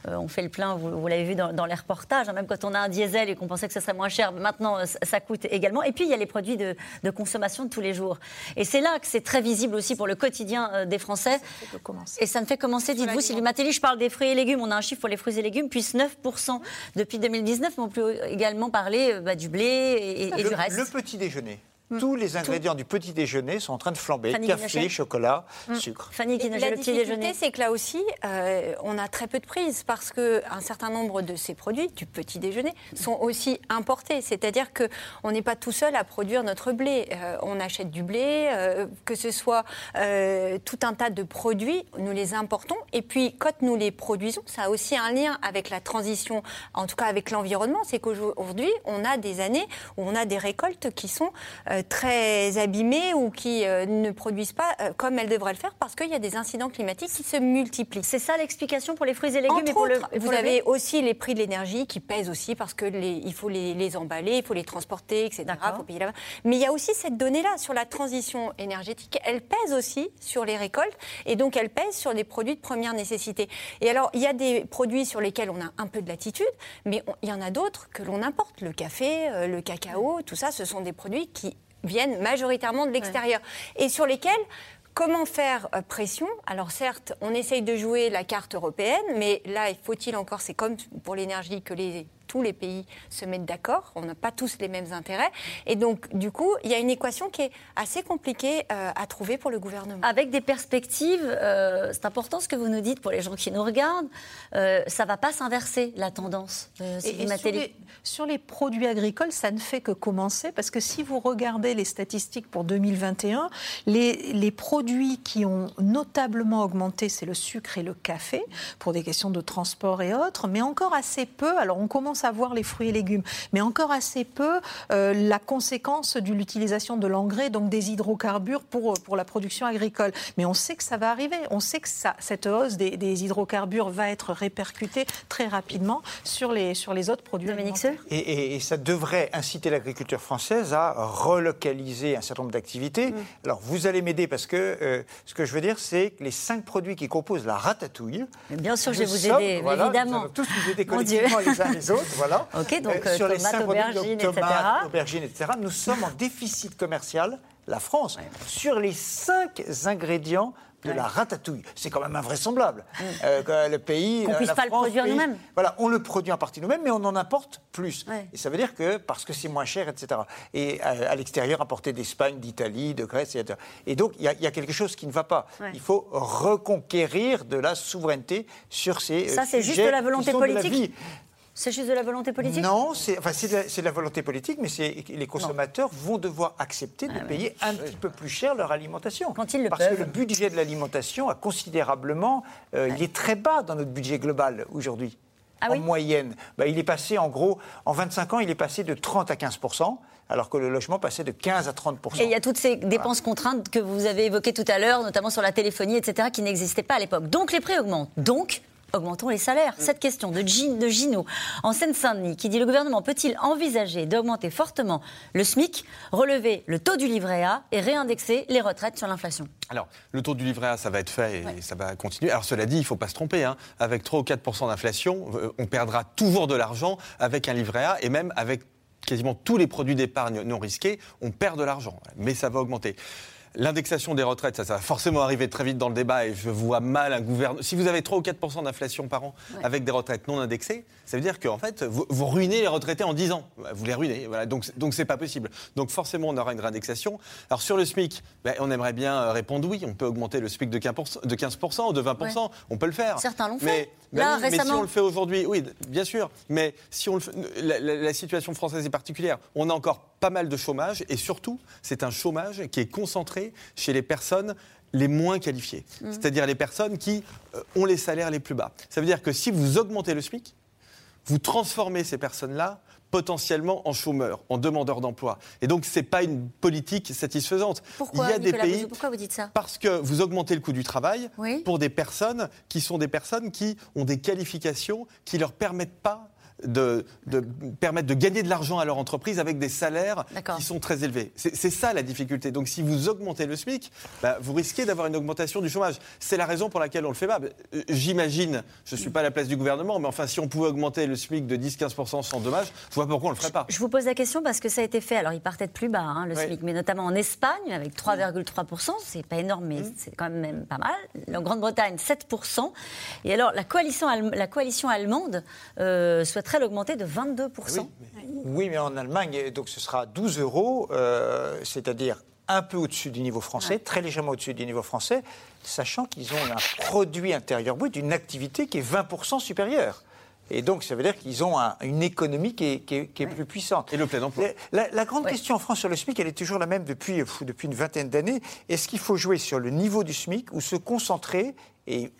[SPEAKER 1] on fait le plein, vous, l'avez vu dans, les reportages, hein, même quand on a un diesel et qu'on pensait que ça serait moins cher, maintenant ça coûte également. Et puis, il y a les produits de, consommation de tous les jours. Et c'est là que c'est très visible aussi pour le quotidien euh, des Français. Et ça ne fait commencer, dites-vous, Sylvie Matéli, je parle des fruits et légumes. On a un chiffre pour les fruits et légumes, puis 9% depuis 2019, mais on peut également parler euh, bah, du blé et, du reste.
[SPEAKER 2] Le petit déjeuner. Mm. Tous les ingrédients du petit déjeuner sont en train de flamber. Café, chocolat, mm. sucre.
[SPEAKER 4] Fanny la difficulté, c'est que là aussi, euh, on a très peu de prise parce qu'un certain nombre de ces produits du petit déjeuner sont aussi importés. C'est-à-dire qu'on n'est pas tout seul à produire notre blé. Euh, on achète du blé, euh, que ce soit tout un tas de produits, nous les importons. Et puis, quand nous les produisons, ça a aussi un lien avec la transition, en tout cas avec l'environnement. C'est qu'aujourd'hui, on a des années où on a des récoltes qui sont très abîmées ou qui euh, ne produisent pas euh, comme elles devraient le faire parce qu'il y a des incidents climatiques qui se multiplient.
[SPEAKER 1] C'est ça l'explication pour les fruits et légumes
[SPEAKER 4] et
[SPEAKER 1] pour
[SPEAKER 4] le, Vous avez aussi les prix de l'énergie qui pèsent aussi parce que il faut les, emballer, il faut les transporter, etc. Faut payer Mais il y a aussi cette donnée-là sur la transition énergétique. Elle pèse aussi sur les récoltes et donc elle pèse sur des produits de première nécessité. Et alors il y a des produits sur lesquels on a un peu de latitude, mais il y en a d'autres que l'on importe. Le café, euh, le cacao, tout ça, ce sont des produits qui viennent majoritairement de l'extérieur et sur lesquels Comment faire euh, pression? Alors certes, on essaye de jouer la carte européenne, mais là, faut-il encore, c'est comme pour l'énergie, que les tous les pays se mettent d'accord. On n'a pas tous les mêmes intérêts. Et donc, du coup, il y a une équation qui est assez compliquée euh, à trouver pour le gouvernement.
[SPEAKER 1] Avec des perspectives, euh, c'est important ce que vous nous dites pour les gens qui nous regardent, euh, ça ne va pas s'inverser la tendance.
[SPEAKER 5] Et, sur, les, sur, les, produits agricoles, ça ne fait que commencer parce que si vous regardez les statistiques pour 2021, les, les produits qui ont notablement augmenté, c'est le sucre et le café pour des questions de transport et autres, mais encore assez peu. Alors on commence à voir les fruits et légumes, mais encore assez peu euh, la conséquence de l'utilisation de l'engrais, donc des hydrocarbures pour, pour la production agricole. Mais on sait que ça va arriver. On sait que ça, cette hausse des, des hydrocarbures va être répercutée très rapidement sur les, sur les autres produits alimentaires.
[SPEAKER 2] Et, et, ça devrait inciter l'agriculture française à relocaliser un certain nombre d'activités. Mm. Alors, vous allez m'aider parce que euh, ce que je veux dire, c'est que les cinq produits qui composent la ratatouille.
[SPEAKER 1] bien sûr, je vais vous aider, évidemment.
[SPEAKER 2] tous vous aider collectivement les uns les autres voilà.
[SPEAKER 1] Ok, donc euh, sur les cinq aubergines,
[SPEAKER 2] tomates, aubergines, etc. Nous sommes en déficit commercial, la France, sur les cinq ingrédients de la ratatouille. C'est quand même invraisemblable. Mm.
[SPEAKER 1] Euh, le pays. Qu'on puisse pas le produire nous-mêmes.
[SPEAKER 2] Voilà, on le produit en partie nous-mêmes, mais on en importe plus. Et ça veut dire que parce que c'est moins cher, etc. Et euh, à, l'extérieur, importer d'Espagne, d'Italie, de Grèce, etc. Et donc, il y, a quelque chose qui ne va pas. Il faut reconquérir de la souveraineté sur ces.
[SPEAKER 1] Ça, c'est juste de la volonté politique. C'est juste de la volonté politique?
[SPEAKER 2] Non, c'est enfin, de, la volonté politique, mais les consommateurs vont devoir accepter de ah payer un petit peu plus cher leur alimentation.
[SPEAKER 1] Quand ils le
[SPEAKER 2] Parce que le budget de l'alimentation a considérablement. Euh, il est très bas dans notre budget global aujourd'hui. Ah en moyenne. Bah, il est passé, en gros, en 25 ans, il est passé de 30 à 15 alors que le logement passait de 15 à 30
[SPEAKER 1] Et il y a toutes ces dépenses contraintes que vous avez évoquées tout à l'heure, notamment sur la téléphonie, etc., qui n'existaient pas à l'époque. Donc les prix augmentent. Donc augmentons les salaires. Cette question de, de Gino en Seine-Saint-Denis qui dit le gouvernement peut-il envisager d'augmenter fortement le SMIC, relever le taux du livret A et réindexer les retraites sur l'inflation?
[SPEAKER 3] Alors, le taux du livret A, ça va être fait et ça va continuer. Alors, cela dit, il ne faut pas se tromper. Hein. Avec 3 ou 4% d'inflation, euh, on perdra toujours de l'argent avec un livret A et même avec quasiment tous les produits d'épargne non risqués, on perd de l'argent. Mais ça va augmenter. L'indexation des retraites, ça, ça, va forcément arriver très vite dans le débat et je vois mal un gouvernement. Si vous avez 3 ou 4% d'inflation par an avec des retraites non indexées, ça veut dire qu'en fait, vous, ruinez les retraités en 10 ans. Vous les ruinez. Voilà. Donc, donc c'est pas possible. Donc, forcément, on aura une réindexation. Alors, sur le SMIC, ben, on aimerait bien euh, répondre oui. On peut augmenter le SMIC de 15%, de 15% ou de 20%. On peut le faire.
[SPEAKER 1] Certains l'ont
[SPEAKER 3] fait.
[SPEAKER 1] Mais, Là,
[SPEAKER 3] mais si on le fait aujourd'hui, oui, bien sûr. Mais si on le fait, la, la situation française est particulière. On a encore pas mal de chômage et surtout, c'est un chômage qui est concentré chez les personnes les moins qualifiées, mmh. c'est-à-dire les personnes qui euh, ont les salaires les plus bas. Ça veut dire que si vous augmentez le SMIC, vous transformez ces personnes-là potentiellement en chômeurs, en demandeurs d'emploi. Et donc, ce n'est pas une politique satisfaisante.
[SPEAKER 1] Pourquoi, Il y a des pays, pourquoi vous dites ça?
[SPEAKER 3] Parce que vous augmentez le coût du travail pour des personnes qui sont des personnes qui ont des qualifications qui ne leur permettent pas de, permettre de gagner de l'argent à leur entreprise avec des salaires qui sont très élevés. C'est ça la difficulté. Donc si vous augmentez le SMIC, bah, vous risquez d'avoir une augmentation du chômage. C'est la raison pour laquelle on le fait pas. Euh, j'imagine, je ne suis pas à la place du gouvernement, mais enfin si on pouvait augmenter le SMIC de 10-15% sans dommage, je vois pourquoi on ne le ferait pas.
[SPEAKER 1] Je vous pose la question parce que ça a été fait. Alors il partait de plus bas, hein, le SMIC, mais notamment en Espagne avec 3,3%. C'est pas énorme, mais mmh. c'est quand même pas mal. En Grande-Bretagne, 7%. Et alors la coalition, la coalition allemande euh, souhaiterait l'augmenter de 22%.
[SPEAKER 2] Oui, mais, en Allemagne, donc ce sera 12 euros, euh, c'est-à-dire un peu au-dessus du niveau français, très légèrement au-dessus du niveau français, sachant qu'ils ont un produit intérieur brut d'une activité qui est 20% supérieure. Et donc, ça veut dire qu'ils ont une économie qui est, plus puissante.
[SPEAKER 3] Et le plein emploi.
[SPEAKER 2] La, grande question en France sur le SMIC, elle est toujours la même depuis, depuis une vingtaine d'années. Est-ce qu'il faut jouer sur le niveau du SMIC ou se concentrer, et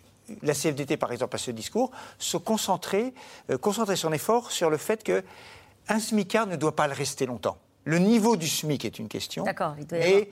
[SPEAKER 2] la CFDT, par exemple, à ce discours, se concentrer, euh, concentrer son effort sur le fait qu'un SMICard ne doit pas le rester longtemps. Le niveau du SMIC est une question.
[SPEAKER 1] D'accord,
[SPEAKER 2] Et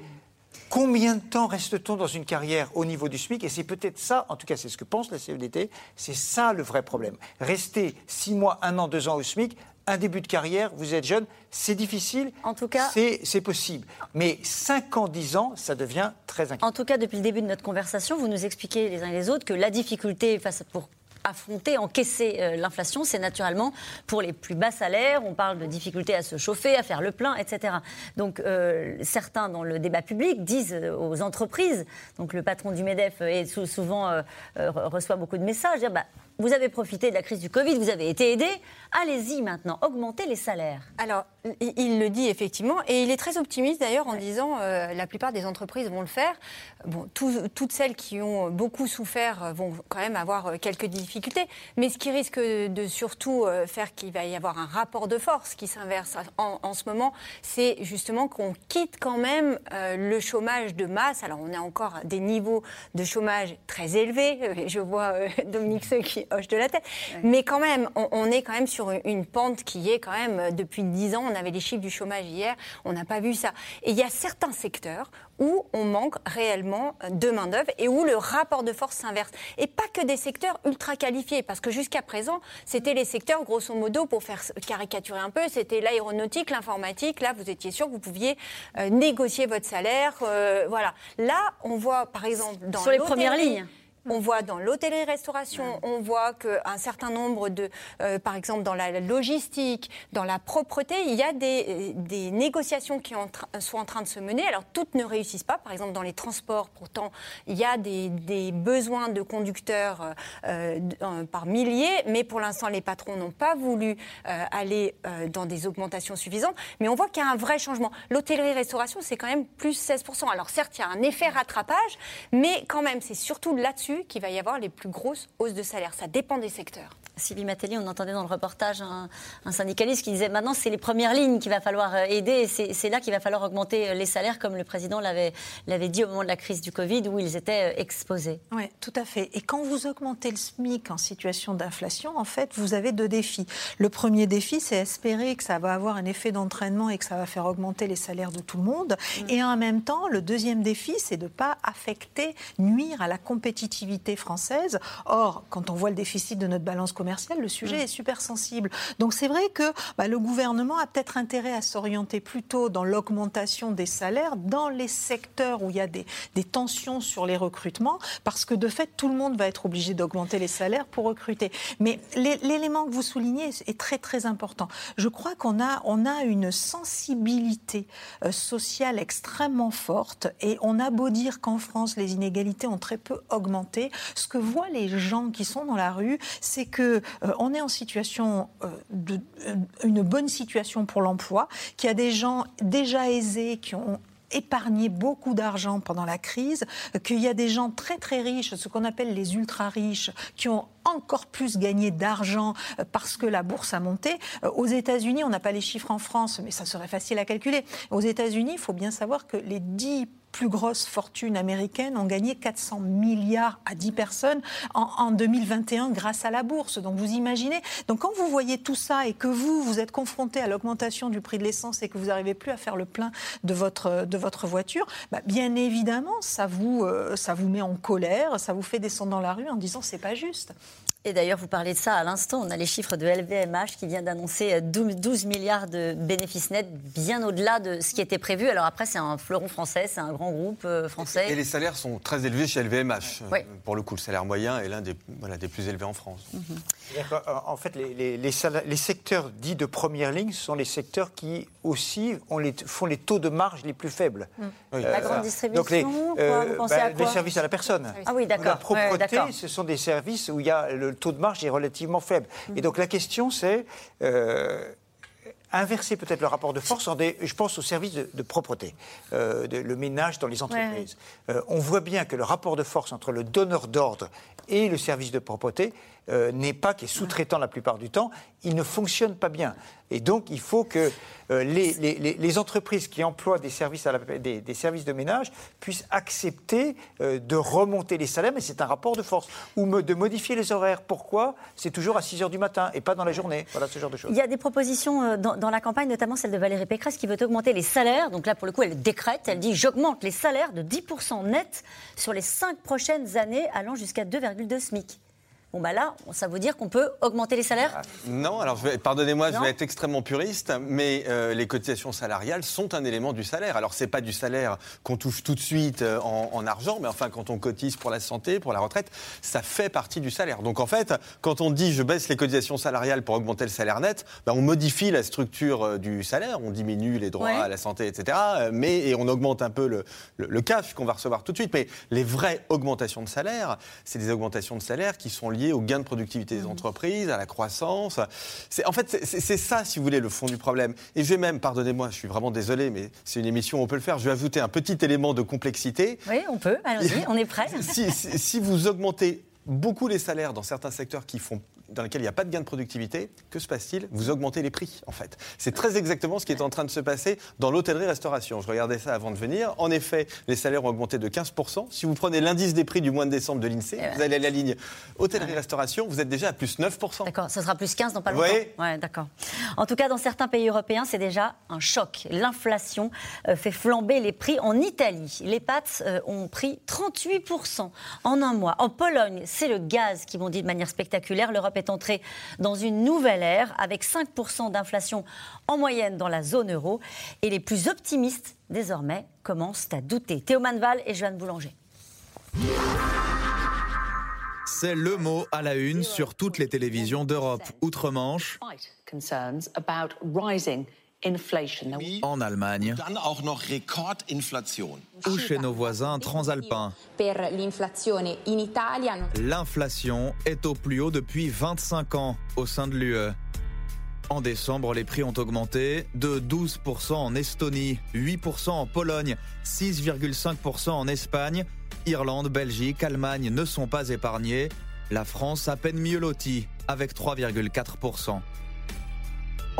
[SPEAKER 2] combien de temps reste-t-on dans une carrière au niveau du SMIC? Et c'est peut-être ça, en tout cas c'est ce que pense la CFDT, c'est ça le vrai problème. Rester six mois, un an, deux ans au SMIC, un début de carrière, vous êtes jeune, c'est difficile.
[SPEAKER 1] En tout cas,
[SPEAKER 2] c'est possible. Mais 5 ans, 10 ans, ça devient très inquiétant.
[SPEAKER 1] En tout cas, depuis le début de notre conversation, vous nous expliquez les uns et les autres que la difficulté face pour affronter, encaisser euh, l'inflation, c'est naturellement pour les plus bas salaires. On parle de difficulté à se chauffer, à faire le plein, etc. Donc euh, certains dans le débat public disent aux entreprises, donc le patron du MEDEF est souvent euh, reçoit beaucoup de messages, dire, bah, vous avez profité de la crise du Covid, vous avez été aidé. Allez-y maintenant, augmentez les salaires.
[SPEAKER 4] Alors, il le dit effectivement, et il est très optimiste d'ailleurs en disant euh, la plupart des entreprises vont le faire. Bon, toutes celles qui ont beaucoup souffert vont quand même avoir euh, quelques difficultés, mais ce qui risque de surtout euh, faire qu'il va y avoir un rapport de force qui s'inverse en, ce moment, c'est justement qu'on quitte quand même le chômage de masse. Alors, on a encore des niveaux de chômage très élevés. Je vois Dominique Seux qui hoche de la tête. Mais quand même, on, est quand même sur une pente qui est quand même, euh, depuis 10 ans, on avait les chiffres du chômage hier, on n'a pas vu ça. Et il y a certains secteurs où on manque réellement de main-d'œuvre et où le rapport de force s'inverse. Et pas que des secteurs ultra qualifiés, parce que jusqu'à présent, c'était les secteurs, grosso modo, pour faire caricaturer un peu, c'était l'aéronautique, l'informatique. Là, vous étiez sûr que vous pouviez euh, négocier votre salaire. Euh, voilà. Là, on voit, par exemple, dans.
[SPEAKER 1] Sur les premières lignes.
[SPEAKER 4] On voit dans l'hôtellerie-restauration, on voit qu'un certain nombre de, euh, par exemple dans la logistique, dans la propreté, il y a des, des négociations qui sont en train de se mener. Alors toutes ne réussissent pas. Par exemple dans les transports, pourtant, il y a des, des besoins de conducteurs euh, euh, par milliers, mais pour l'instant les patrons n'ont pas voulu aller dans des augmentations suffisantes. Mais on voit qu'il y a un vrai changement. L'hôtellerie-restauration, c'est quand même plus 16%. Alors certes, il y a un effet rattrapage, mais quand même, c'est surtout là-dessus qu'il va y avoir les plus grosses hausses de salaire. Ça dépend des secteurs.
[SPEAKER 1] Sylvie Matelli, on entendait dans le reportage un, syndicaliste qui disait maintenant c'est les premières lignes qu'il va falloir euh, aider et c'est là qu'il va falloir augmenter euh, les salaires comme le président l'avait dit au moment de la crise du Covid où ils étaient euh, exposés.
[SPEAKER 5] Oui, tout à fait. Et quand vous augmentez le SMIC en situation d'inflation, en fait, vous avez deux défis. Le premier défi, c'est espérer que ça va avoir un effet d'entraînement et que ça va faire augmenter les salaires de tout le monde. Mm. Et en même temps, le deuxième défi, c'est de ne pas affecter, nuire à la compétitivité française. Or, quand on voit le déficit de notre balance commerciale, le sujet
[SPEAKER 1] Mm.
[SPEAKER 5] est super sensible. Donc c'est vrai que bah, le gouvernement a peut-être intérêt à s'orienter plutôt dans l'augmentation des salaires dans les secteurs où il y a des, des tensions sur les recrutements, parce que de fait, tout le monde va être obligé d'augmenter les salaires pour recruter. Mais l'é- l'élément que vous soulignez est très très important. Je crois qu'on a, on a une sensibilité euh, sociale extrêmement forte et on a beau dire qu'en France, les inégalités ont très peu augmenté. Ce que voient les gens qui sont dans la rue, c'est que euh, on est en situation euh, euh, une bonne situation pour l'emploi, qu'il y a des gens déjà aisés qui ont épargné beaucoup d'argent pendant la crise, qu'il y a des gens très très riches, ce qu'on appelle les ultra riches, qui ont encore plus gagné d'argent parce que la bourse a monté. Aux États-Unis, on n'a pas les chiffres en France, mais ça serait facile à calculer. Aux États-Unis, il faut bien savoir que les 10 plus grosses fortunes américaines ont gagné 400 milliards à 10 personnes en, en 2021 grâce à la bourse. Donc vous imaginez, donc quand vous voyez tout ça et que vous, vous êtes confronté à l'augmentation du prix de l'essence et que vous n'arrivez plus à faire le plein de votre, de votre voiture, bah, bien évidemment, ça vous, euh, ça vous met en colère, ça vous fait descendre dans la rue en disant c'est pas juste.
[SPEAKER 1] Et d'ailleurs, vous parlez de ça à l'instant. On a les chiffres de LVMH qui vient d'annoncer 12 12 milliards de bénéfices nets, bien au-delà de ce qui était prévu. Alors après, c'est un fleuron français, c'est un grand groupe euh, français.
[SPEAKER 3] Et les salaires sont très élevés chez LVMH.
[SPEAKER 1] Oui.
[SPEAKER 3] Euh, Pour le coup, le salaire moyen est l'un des, voilà, des plus élevés en France.
[SPEAKER 2] Qu'en- En fait, les, les- les secteurs dits de première ligne sont les secteurs qui aussi ont les, font les taux de marge les plus faibles.
[SPEAKER 1] Mm.
[SPEAKER 3] Oui.
[SPEAKER 1] La grande distribution,
[SPEAKER 2] donc les,
[SPEAKER 1] quoi, vous pensez à
[SPEAKER 2] les
[SPEAKER 1] quoi?
[SPEAKER 2] services à la personne.
[SPEAKER 1] Ah oui, d'accord.
[SPEAKER 2] La propreté, ce sont des services où il y a le taux de marge est relativement faible.
[SPEAKER 1] Mm.
[SPEAKER 2] Et donc la question, c'est euh, inverser peut-être le rapport de force. En des, je pense aux services de, de propreté, euh, de- le ménage dans les entreprises. Euh, on voit bien que le rapport de force entre le donneur d'ordre et le service de propreté euh, n'est pas, qui est sous-traitant la plupart du temps, il ne fonctionne pas bien. Et donc, il faut que euh, les, entreprises qui emploient des services, à la- des, services de ménage puissent accepter euh, de remonter les salaires, mais c'est un rapport de force, ou de modifier les horaires. Pourquoi? C'est toujours à 6 heures du matin et pas dans la journée. Voilà ce genre de choses.
[SPEAKER 1] Il y a des propositions dans, dans la campagne, notamment celle de Valérie Pécresse, qui veut augmenter les salaires. Donc là, pour le coup, elle décrète, elle dit j'augmente les salaires de 10% net sur les 5 prochaines années, allant jusqu'à 2,2 SMIC. Bon, bah là, ça veut dire qu'on peut augmenter les salaires?
[SPEAKER 3] Non, alors pardonnez-moi, je vais être extrêmement puriste, mais euh, les cotisations salariales sont un élément du salaire. Alors c'est pas du salaire qu'on touche tout de suite euh, en, en argent, mais enfin quand on cotise pour la santé, pour la retraite, ça fait partie du salaire. Donc en fait, quand on dit je baisse les cotisations salariales pour augmenter le salaire net, ben, on modifie la structure euh, du salaire, on diminue les droits
[SPEAKER 1] Ouais.
[SPEAKER 3] à la santé, etc. Mais et on augmente un peu le, le, le cash qu'on va recevoir tout de suite. Mais les vraies augmentations de salaire, c'est des augmentations de salaire qui sont liées au gain de productivité des entreprises, à la croissance. C'est, en fait, c'est- ça, si vous voulez, le fond du problème. Et je vais même, pardonnez-moi, je suis vraiment désolé, mais c'est une émission où on peut le faire. Je vais ajouter un petit élément de complexité.
[SPEAKER 1] Oui, on peut, allons-y, on est prêt.
[SPEAKER 3] Si, si- si vous augmentez beaucoup les salaires dans certains secteurs qui font, dans lesquels il n'y a pas de gain de productivité, que se passe-t-il? Vous augmentez les prix, en fait. C'est très exactement ce qui est en train de se passer dans l'hôtellerie-restauration. Je regardais ça avant de venir. En effet, les salaires ont augmenté de 15%. Si vous prenez l'indice des prix du mois de décembre de l'INSEE, vous allez à la ligne hôtellerie-restauration, vous êtes déjà à plus 9%.
[SPEAKER 1] D'accord, ça sera plus 15 dans pas longtemps. Ouais, d'accord. En tout cas, dans certains pays européens, c'est déjà un choc. L'inflation euh, fait flamber les prix. En Italie, les pâtes euh, ont pris 38% en un mois. En Pologne, c'est le gaz qui bondit de manière spectaculaire. L'Europe est entrée dans une nouvelle ère avec 5% d'inflation en moyenne dans la zone euro. Et les plus optimistes, désormais, commencent à douter. Théo Manval et Joanne Boulanger.
[SPEAKER 18] C'est le mot à la une sur toutes les télévisions d'Europe, outre-Manche, en Allemagne ou chez nos voisins transalpins. L'inflation est au plus haut depuis 25 ans au sein de l'UE. En décembre, les prix ont augmenté de 12% en Estonie, 8% en Pologne, 6,5% en Espagne. Irlande, Belgique, Allemagne ne sont pas épargnés. La France à peine mieux lotie, avec 3,4%.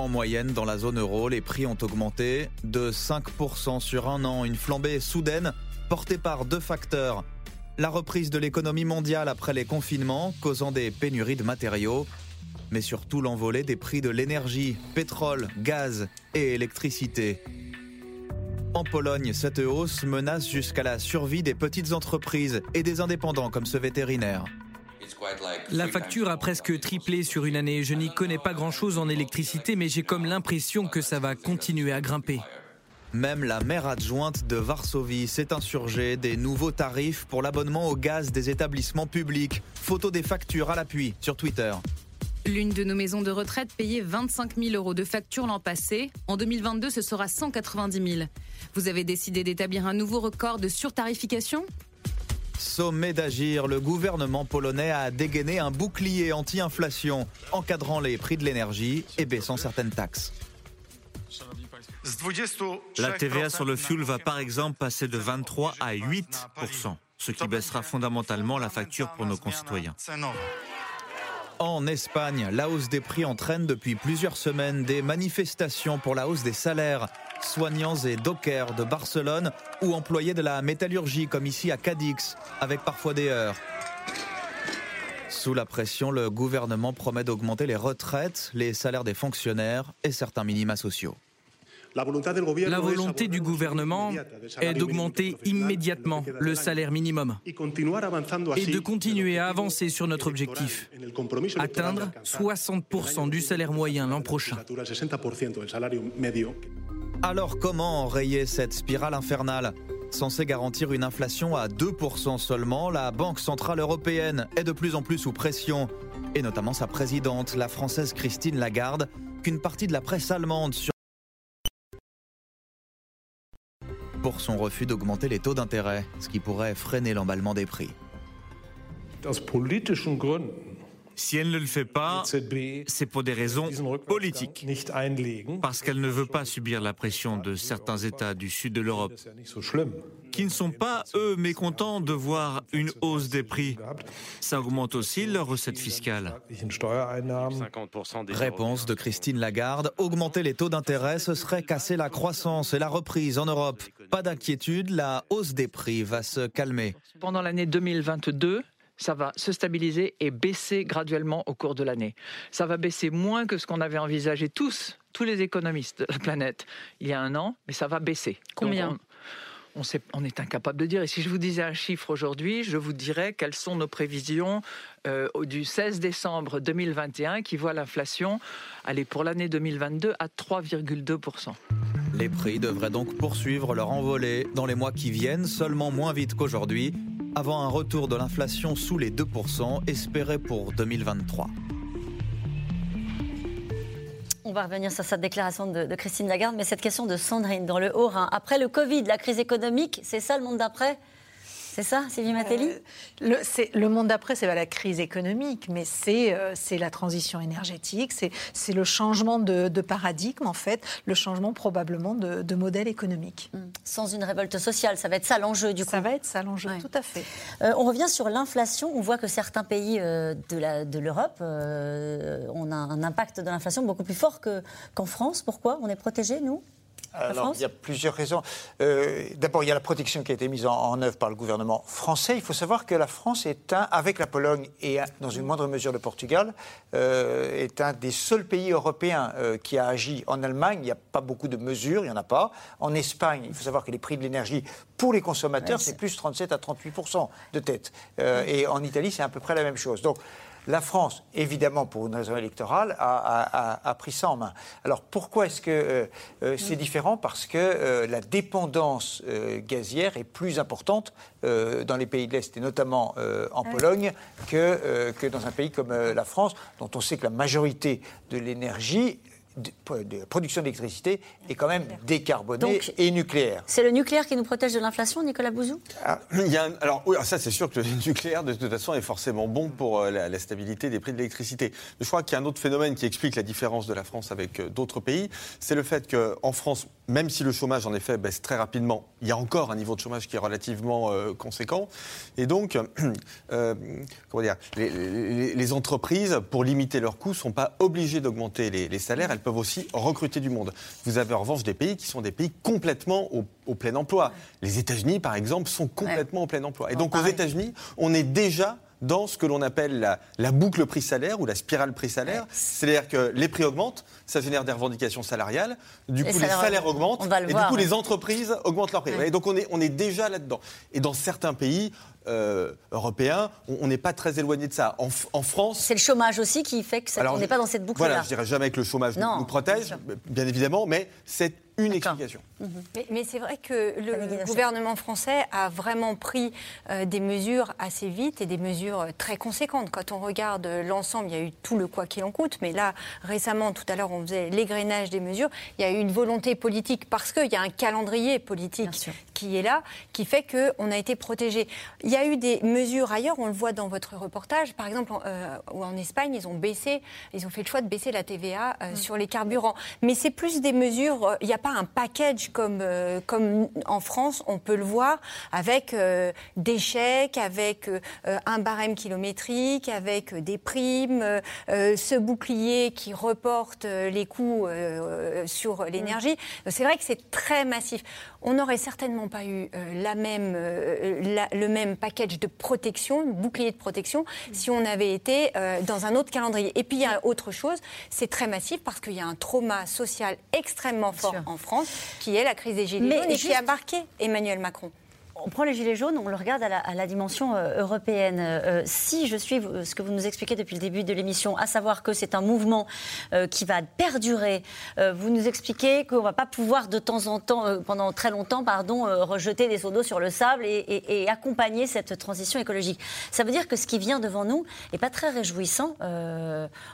[SPEAKER 18] En moyenne, dans la zone euro, les prix ont augmenté de 5% sur un an, une flambée soudaine portée par deux facteurs. La reprise de l'économie mondiale après les confinements, causant des pénuries de matériaux, mais surtout l'envolée des prix de l'énergie, pétrole, gaz et électricité. En Pologne, cette hausse menace jusqu'à la survie des petites entreprises et des indépendants comme ce vétérinaire.
[SPEAKER 6] La facture a presque triplé sur une année. Je n'y connais pas grand-chose en électricité, mais j'ai comme l'impression que ça va continuer à grimper.
[SPEAKER 18] Même la maire adjointe de Varsovie s'est insurgée des nouveaux tarifs pour l'abonnement au gaz des établissements publics. Photo des factures à l'appui sur Twitter.
[SPEAKER 19] L'une de nos maisons de retraite payait 25 000 euros de facture l'an passé. En 2022, ce sera 190 000. Vous avez décidé d'établir un nouveau record de surtarification?
[SPEAKER 18] Sommet d'agir, le gouvernement polonais a dégainé un bouclier anti-inflation, encadrant les prix de l'énergie et baissant certaines taxes.
[SPEAKER 20] La TVA sur le fuel va par exemple passer de 23 à 8% ce qui baissera fondamentalement la facture pour nos concitoyens.
[SPEAKER 18] En Espagne, la hausse des prix entraîne depuis plusieurs semaines des manifestations pour la hausse des salaires. Soignants et dockers de Barcelone ou employés de la métallurgie comme ici à Cadix, avec parfois des heures. Sous la pression, le gouvernement promet d'augmenter les retraites, les salaires des fonctionnaires et certains minima sociaux.
[SPEAKER 6] La volonté du gouvernement est d'augmenter immédiatement le salaire minimum et de continuer à avancer sur notre objectif, atteindre 60% du salaire moyen l'an prochain.
[SPEAKER 18] Alors comment enrayer cette spirale infernale? Censée garantir une inflation à 2% seulement, la Banque Centrale Européenne est de plus en plus sous pression, et notamment sa présidente, la Française Christine Lagarde, qu'une partie de la presse allemande sur pour son refus d'augmenter les taux d'intérêt, ce qui pourrait freiner l'emballement des prix.
[SPEAKER 20] Si elle ne le fait pas, c'est pour des raisons politiques. Parce qu'elle ne veut pas subir la pression de certains États du sud de l'Europe, qui ne sont pas, eux, mécontents de voir une hausse des prix. Ça augmente aussi leurs recettes fiscales.
[SPEAKER 18] Réponse de Christine Lagarde. Augmenter les taux d'intérêt, ce serait casser la croissance et la reprise en Europe. Pas d'inquiétude, la hausse des prix va se calmer.
[SPEAKER 21] Pendant l'année 2022, ça va se stabiliser et baisser graduellement au cours de l'année. Ça va baisser moins que ce qu'on avait envisagé tous, tous les économistes de la planète, il y a un an, mais ça va baisser.
[SPEAKER 19] Combien
[SPEAKER 21] on, on, est incapable de dire. Et si je vous disais un chiffre aujourd'hui, je vous dirais quelles sont nos prévisions euh, du 16 décembre 2021 qui voit l'inflation aller pour l'année 2022 à 3,2%.
[SPEAKER 18] Les prix devraient donc poursuivre leur envolée dans les mois qui viennent, seulement moins vite qu'aujourd'hui, avant un retour de l'inflation sous les 2% espéré pour 2023.
[SPEAKER 1] On va revenir sur cette déclaration de, Christine Lagarde, mais cette question de Sandrine dans le Haut-Rhin. Après le Covid, la crise économique, c'est ça le monde d'après? C'est ça, Sylvie Matelli euh,
[SPEAKER 5] le, le, monde d'après, c'est pas la crise économique, mais c'est euh, la transition énergétique, c'est le changement de, paradigme, en fait, le changement probablement de, modèle économique.
[SPEAKER 1] Mmh. Sans une révolte sociale, ça va être ça l'enjeu du coup.
[SPEAKER 5] Ça va être ça l'enjeu, tout à fait.
[SPEAKER 1] Euh, on revient sur l'inflation. On voit que certains pays de l'Europe ont un, impact de l'inflation beaucoup plus fort qu'en France. Pourquoi? On est protégés, nous?
[SPEAKER 2] Alors, il y a plusieurs raisons. Euh, d'abord, il y a la protection qui a été mise en, œuvre par le gouvernement français. Il faut savoir que la France est un, avec la Pologne et dans une moindre mesure le Portugal, euh, est un des seuls pays européens euh, qui a agi. En Allemagne, il n'y a pas beaucoup de mesures, il n'y en a pas. En Espagne, il faut savoir que les prix de l'énergie pour les consommateurs, c'est plus 37 à 38% de tête. et en Italie, c'est à peu près la même chose. Donc, la France, évidemment, pour une raison électorale, a, pris ça en main. Alors pourquoi est-ce que euh, euh, c'est différent? Parce que euh, la dépendance gazière est plus importante dans les pays de l'Est, et notamment en Pologne, que, que dans un pays comme la France, dont on sait que la majorité de l'énergie de, production d'électricité est quand même décarbonée et nucléaire.
[SPEAKER 1] C'est le nucléaire qui nous protège de l'inflation, Nicolas Bouzou?
[SPEAKER 3] Ah, il y a Alors oui, ça c'est sûr que le nucléaire de toute façon est forcément bon pour euh, la, stabilité des prix de l'électricité. Je crois qu'il y a un autre phénomène qui explique la différence de la France avec euh, d'autres pays, c'est le fait qu'en France, même si le chômage en effet baisse très rapidement, il y a encore un niveau de chômage qui est relativement euh, conséquent. Et donc, comment dire, les, entreprises, pour limiter leurs coûts, ne sont pas obligées d'augmenter les, les salaires. Elles peuvent aussi recruter du monde. Vous avez en revanche des pays qui sont des pays complètement au, plein emploi. Les États-Unis, par exemple, sont complètement au plein emploi. Et donc aux États-Unis, on est déjà dans ce que l'on appelle la, la boucle prix-salaire ou la spirale prix-salaire. C'est-à-dire que les prix augmentent, ça génère des revendications salariales, du coup les
[SPEAKER 1] salaires-
[SPEAKER 3] augmentent,
[SPEAKER 1] le
[SPEAKER 3] et
[SPEAKER 1] voir,
[SPEAKER 3] du coup
[SPEAKER 1] ouais.
[SPEAKER 3] les entreprises augmentent leurs prix.
[SPEAKER 1] Ouais.
[SPEAKER 3] Et donc on est, on est déjà là-dedans. Et dans certains pays euh, européens, on n'est pas très éloigné de ça. En, France,
[SPEAKER 1] C'est le chômage aussi qui fait que ça-
[SPEAKER 3] Alors,
[SPEAKER 1] on n'est pas dans cette boucle-là.
[SPEAKER 3] Voilà, je dirais jamais que le chômage nous-
[SPEAKER 1] Non,
[SPEAKER 3] nous protège,
[SPEAKER 1] bien
[SPEAKER 3] évidemment, mais c'est une explication.
[SPEAKER 4] Mais, mais c'est vrai que le gouvernement français a vraiment pris euh, des mesures assez vite et des mesures euh, très conséquentes. Quand on regarde euh, l'ensemble, il y a eu tout le quoi qu'il en coûte, mais là, récemment, tout à l'heure, on faisait l'égrenage des mesures. Il y a eu une volonté politique parce qu'il y a un calendrier politique qui est là, qui fait qu'on a été protégé. Il y a eu des mesures ailleurs, on le voit dans votre reportage, par exemple, en, euh, Espagne, ils ont baissé, ils ont fait le choix de baisser la TVA euh, sur les carburants. Mais c'est plus des mesures, il n'y a pas un package comme, euh, comme en France, on peut le voir, avec euh, des chèques, avec euh, un barème kilométrique, avec des primes, ce bouclier qui reporte les coûts sur l'énergie. C'est vrai que c'est très massif. On n'aurait certainement pas eu euh, la même, euh, la- le même package de protection, bouclier de protection, si on avait été euh, dans un autre calendrier. Et puis il y a autre chose, c'est très massif parce qu'il y a un trauma social extrêmement fort en France, qui est la crise des Gilets jaunes et qui a marqué Emmanuel Macron.
[SPEAKER 1] On prend les gilets jaunes, on le regarde à la, à la dimension euh, européenne. Euh, si je suis ce que vous nous expliquez depuis le début de l'émission, à savoir que c'est un mouvement euh, qui va perdurer, euh, vous nous expliquez qu'on ne va pas pouvoir de temps en temps, pendant très longtemps, pardon, rejeter des seaux d'eau sur le sable et, et- et accompagner cette transition écologique. Ça veut dire que ce qui vient devant nous n'est pas très réjouissant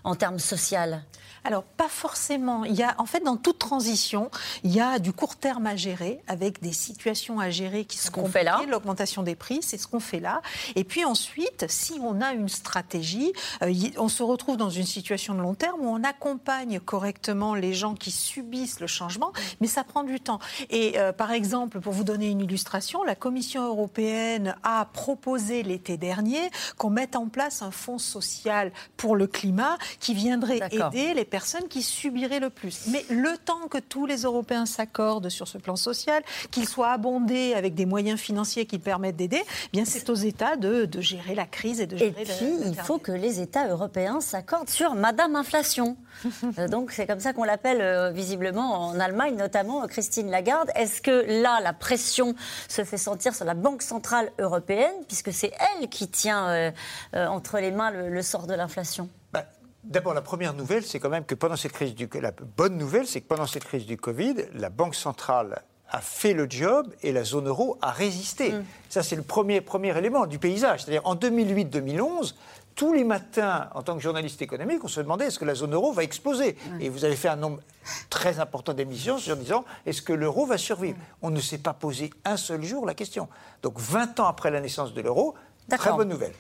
[SPEAKER 1] en termes social.
[SPEAKER 5] Alors, pas forcément. Il y a, en fait, dans toute transition, il y a du court terme à gérer, avec des situations à gérer qui sont
[SPEAKER 1] qu'on fait là.
[SPEAKER 5] L'augmentation des prix, c'est ce qu'on fait là. Et puis ensuite, si on a une stratégie, euh, on se retrouve dans une situation de long terme où on accompagne correctement les gens qui subissent le changement, mais ça prend du temps. Et euh, par exemple, pour vous donner une illustration, la Commission européenne a proposé l'été dernier qu'on mette en place un fonds social pour le climat qui viendrait aider les personnes qui subiraient le plus. Mais le temps que tous les Européens s'accordent sur ce plan social, qu'il soit abondé avec des moyens financiers qui permettent d'aider, eh bien c'est aux États de, de gérer la crise et de
[SPEAKER 1] Et
[SPEAKER 5] gérer
[SPEAKER 1] puis,
[SPEAKER 5] le- le
[SPEAKER 1] il faut que les États européens s'accordent sur Madame Inflation. Euh, Donc, c'est comme ça qu'on l'appelle euh, visiblement en Allemagne, notamment euh, Christine Lagarde. Est-ce que là, la pression se fait sentir sur la Banque Centrale Européenne, puisque c'est elle qui tient euh, euh, entre les mains le, le sort de l'inflation?
[SPEAKER 2] Bah, D'abord, la première nouvelle, c'est quand même que pendant cette crise du la bonne nouvelle, c'est que pendant cette crise du Covid, la Banque centrale a fait le job et la zone euro a résisté. Ça, c'est le premier, premier élément du paysage. C'est-à-dire, en 2008-2011, tous les matins, en tant que journaliste économique, on se demandait est-ce que la zone euro va exploser Et vous avez fait un nombre très important d'émissions en disant est-ce que l'euro va survivre On ne s'est pas posé un seul jour la question. Donc, 20 ans après la naissance de l'euro, très bonne nouvelle.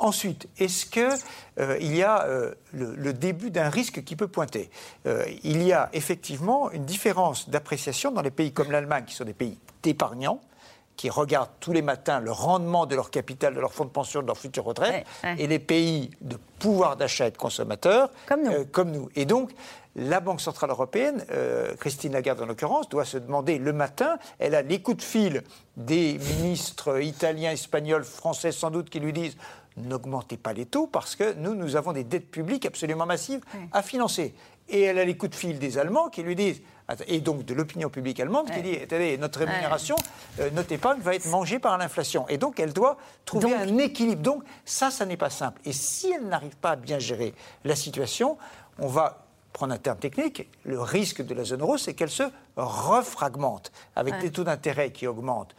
[SPEAKER 2] Ensuite, est-ce qu'il y a euh, le, le début d'un risque qui peut pointer? Euh, Il y a effectivement une différence d'appréciation dans les pays comme l'Allemagne, qui sont des pays d'épargnants, qui regardent tous les matins le rendement de leur capital, de leur fonds de pension, de leur future retraite,
[SPEAKER 1] Ouais, ouais.
[SPEAKER 2] et les pays de pouvoir d'achat et de consommateurs,
[SPEAKER 1] Comme nous.
[SPEAKER 2] euh, comme nous. Et donc, la Banque Centrale Européenne, euh, Christine Lagarde en l'occurrence, doit se demander le matin, elle a les coups de fil des ministres italiens, espagnols, français sans doute, qui lui disent n'augmentez pas les taux parce que nous, nous avons des dettes publiques absolument massives à financer. Et elle a les coups de fil des Allemands qui lui disent, et donc de l'opinion publique allemande qui dit, attendez, notre rémunération, euh, notre épargne va être mangée par l'inflation. Et donc elle doit trouver un équilibre. Donc ça, ça n'est pas simple. Et si elle n'arrive pas à bien gérer la situation, on va prendre un terme technique, le risque de la zone euro, c'est qu'elle se refragmente, avec
[SPEAKER 1] Ouais.
[SPEAKER 2] des taux d'intérêt qui augmentent,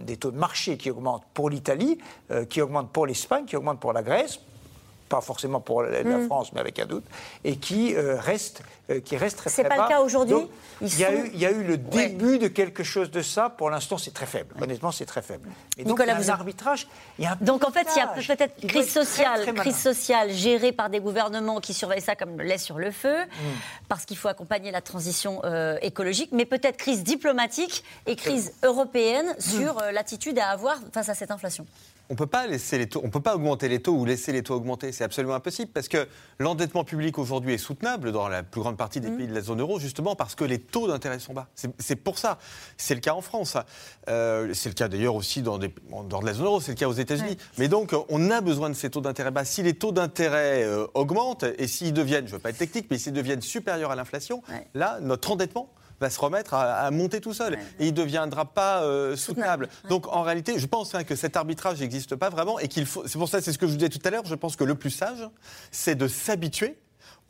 [SPEAKER 2] des taux de marché qui augmentent pour l'Italie, euh, qui augmentent pour l'Espagne, qui augmentent pour la Grèce, pas forcément pour la, la
[SPEAKER 1] Mm.
[SPEAKER 2] France, mais avec un doute, et qui euh, reste, euh, qui reste très
[SPEAKER 1] C'est
[SPEAKER 2] très
[SPEAKER 1] pas le
[SPEAKER 2] bas.
[SPEAKER 1] cas aujourd'hui
[SPEAKER 2] Donc,
[SPEAKER 1] Ils
[SPEAKER 2] Il y,
[SPEAKER 1] sont-
[SPEAKER 2] y a eu le début de quelque chose de ça. Pour l'instant, c'est très faible. Honnêtement, c'est très faible. Et donc,
[SPEAKER 1] Nicolas,
[SPEAKER 2] il y a
[SPEAKER 1] vous
[SPEAKER 2] un arbitrage. Il y a un
[SPEAKER 1] Donc en fait, il y a peut-être crise
[SPEAKER 2] très,
[SPEAKER 1] sociale,
[SPEAKER 2] très
[SPEAKER 1] crise sociale gérée par des gouvernements qui surveillent ça comme le lait sur le feu,
[SPEAKER 2] Mm.
[SPEAKER 1] parce qu'il faut accompagner la transition euh, écologique, mais peut-être crise diplomatique et crise européenne sur euh, l'attitude à avoir face à cette inflation.
[SPEAKER 3] On peut pas laisser les taux, on peut pas augmenter les taux ou laisser les taux augmenter. C'est absolument impossible parce que l'endettement public aujourd'hui est soutenable dans la plus grande partie des
[SPEAKER 1] Mmh.
[SPEAKER 3] pays de la zone euro, justement parce que les taux d'intérêt sont bas. C'est- pour ça. C'est le cas en France. Euh, c'est le cas d'ailleurs aussi dans, des, de la zone euro. C'est le cas aux États-Unis. Mais donc, on a besoin de ces taux d'intérêt bas. Si les taux d'intérêt euh, augmentent et s'ils deviennent, je ne veux pas être technique, mais s'ils deviennent supérieurs à l'inflation, là, notre endettement va se remettre à, à monter tout seul et il ne deviendra pas euh, soutenable. Donc en réalité, je pense hein, que cet arbitrage n'existe pas vraiment et qu'il faut. C'est pour ça, c'est ce que je vous disais tout à l'heure. Je pense que le plus sage, c'est de s'habituer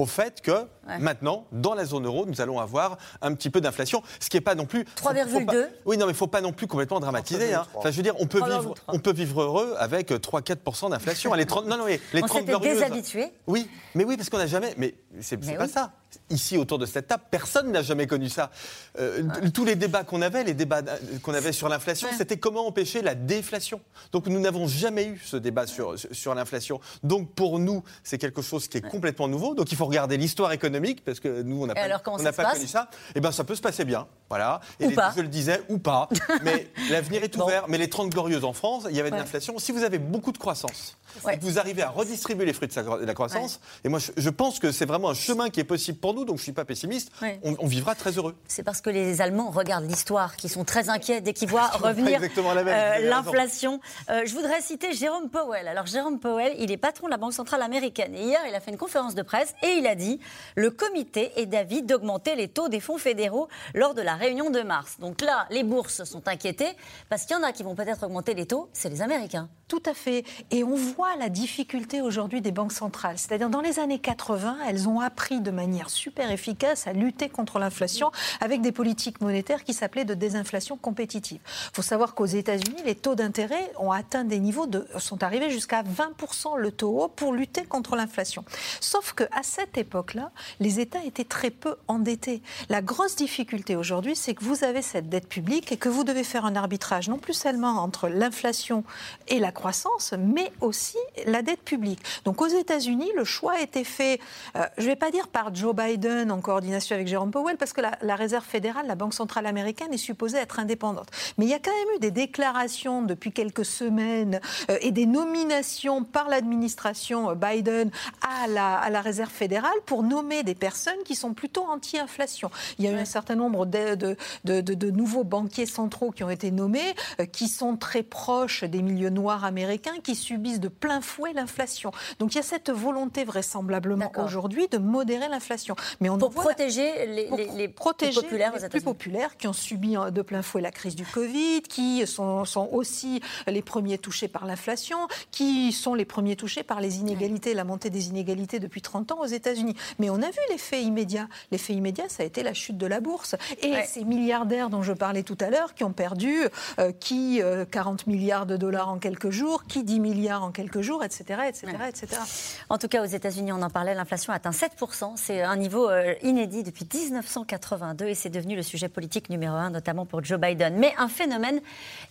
[SPEAKER 3] au fait que maintenant, dans la zone euro, nous allons avoir un petit peu d'inflation, ce qui n'est pas non plus
[SPEAKER 1] 3,2.
[SPEAKER 3] Oui, non, mais il faut pas non plus complètement dramatiser. hein. Enfin, je veux dire, on peut
[SPEAKER 1] 3,3.
[SPEAKER 3] vivre, on peut vivre heureux avec 3-4% d'inflation. Les 30 non, non, mais les
[SPEAKER 1] On
[SPEAKER 3] 30
[SPEAKER 1] s'était
[SPEAKER 3] glorieuses.
[SPEAKER 1] déshabitués.
[SPEAKER 3] Oui, mais oui, parce qu'on n'a jamais. Mais c'est pas
[SPEAKER 1] oui.
[SPEAKER 3] ça. Ici, autour de cette table, personne n'a jamais connu ça. Euh, Tous les débats qu'on avait, les débats euh, qu'on avait sur l'inflation, c'était comment empêcher la déflation. Donc nous n'avons jamais eu ce débat sur, sur l'inflation. Donc pour nous, c'est quelque chose qui est complètement nouveau. Donc il faut regarder l'histoire économique, parce que nous, on n'a pas, on pas connu ça. Eh bien, ça peut se passer bien. Voilà. Et
[SPEAKER 1] Ou
[SPEAKER 3] les-
[SPEAKER 1] pas.
[SPEAKER 3] Je le disais, ou pas. Mais l'avenir est ouvert. Mais les 30 glorieuses en France, il y avait de
[SPEAKER 1] Ouais.
[SPEAKER 3] l'inflation. Si vous avez beaucoup de croissance,
[SPEAKER 1] Ouais.
[SPEAKER 3] vous arrivez à redistribuer les fruits de la croissance, et moi, je, pense que c'est vraiment un chemin qui est possible pour nous, donc je ne suis pas pessimiste, on, on vivra très heureux.
[SPEAKER 1] C'est parce que les Allemands regardent l'histoire, qui sont très inquiets dès qu'ils voient revenir euh, l'inflation. Euh, je voudrais citer Jérôme Powell. Alors Jérôme Powell, il est patron de la Banque centrale américaine. Et hier, il a fait une conférence de presse et il a dit le comité est d'avis d'augmenter les taux des fonds fédéraux lors de la réunion de mars. Donc là, les bourses sont inquiétées parce qu'il y en a qui vont peut-être augmenter les taux, c'est les Américains.
[SPEAKER 5] Tout à fait. Et on voit la difficulté aujourd'hui des banques centrales. C'est-à-dire, dans les années 80, elles ont appris de manière super efficace à lutter contre l'inflation avec des politiques monétaires qui s'appelaient de désinflation compétitive. Il faut savoir qu'aux États-Unis, les taux d'intérêt ont atteint des niveaux de, sont arrivés jusqu'à 20% le taux haut pour lutter contre l'inflation. Sauf qu'à cette époque-là, les États étaient très peu endettés. La grosse difficulté aujourd'hui, c'est que vous avez cette dette publique et que vous devez faire un arbitrage non plus seulement entre l'inflation et la croissance, mais aussi la dette publique. Donc aux États-Unis, le choix a été fait, euh, je ne vais pas dire par Joe Biden en coordination avec Jérôme Powell, parce que la, la Réserve fédérale, la Banque centrale américaine, est supposée être indépendante. Mais il y a quand même eu des déclarations depuis quelques semaines euh, et des nominations par l'administration euh, Biden à la, à la Réserve fédérale pour nommer des personnes qui sont plutôt anti-inflation. Il y a eu un certain nombre de, de- de- de- de nouveaux banquiers centraux qui ont été nommés, euh, qui sont très proches des milieux noirs américains, qui subissent de plein fouet l'inflation. Donc il y a cette volonté vraisemblablement aujourd'hui de modérer l'inflation. Mais on
[SPEAKER 1] Pour
[SPEAKER 5] voit-
[SPEAKER 1] protéger les,
[SPEAKER 5] pour
[SPEAKER 1] les- les
[SPEAKER 5] protéger
[SPEAKER 1] plus populaires
[SPEAKER 5] les plus populaires qui ont subi euh, de plein fouet la crise du Covid, qui sont, sont aussi les premiers touchés par l'inflation, qui sont les premiers touchés par les inégalités, la montée des inégalités depuis 30 ans aux États-Unis. Mais on a vu l'effet immédiat. L'effet immédiat, ça a été la chute de la bourse. Et
[SPEAKER 1] Ouais.
[SPEAKER 5] ces milliardaires dont je parlais tout à l'heure, qui ont perdu, euh, qui euh, 40 milliards de dollars en quelques jours, qui 10 milliards en quelques jours, etc., etc., etc.
[SPEAKER 1] En tout cas, aux États-Unis, on en parlait, l'inflation atteint 7%. C'est un niveau euh, inédit depuis 1982 et c'est devenu le sujet politique numéro un, notamment pour Joe Biden. Mais un phénomène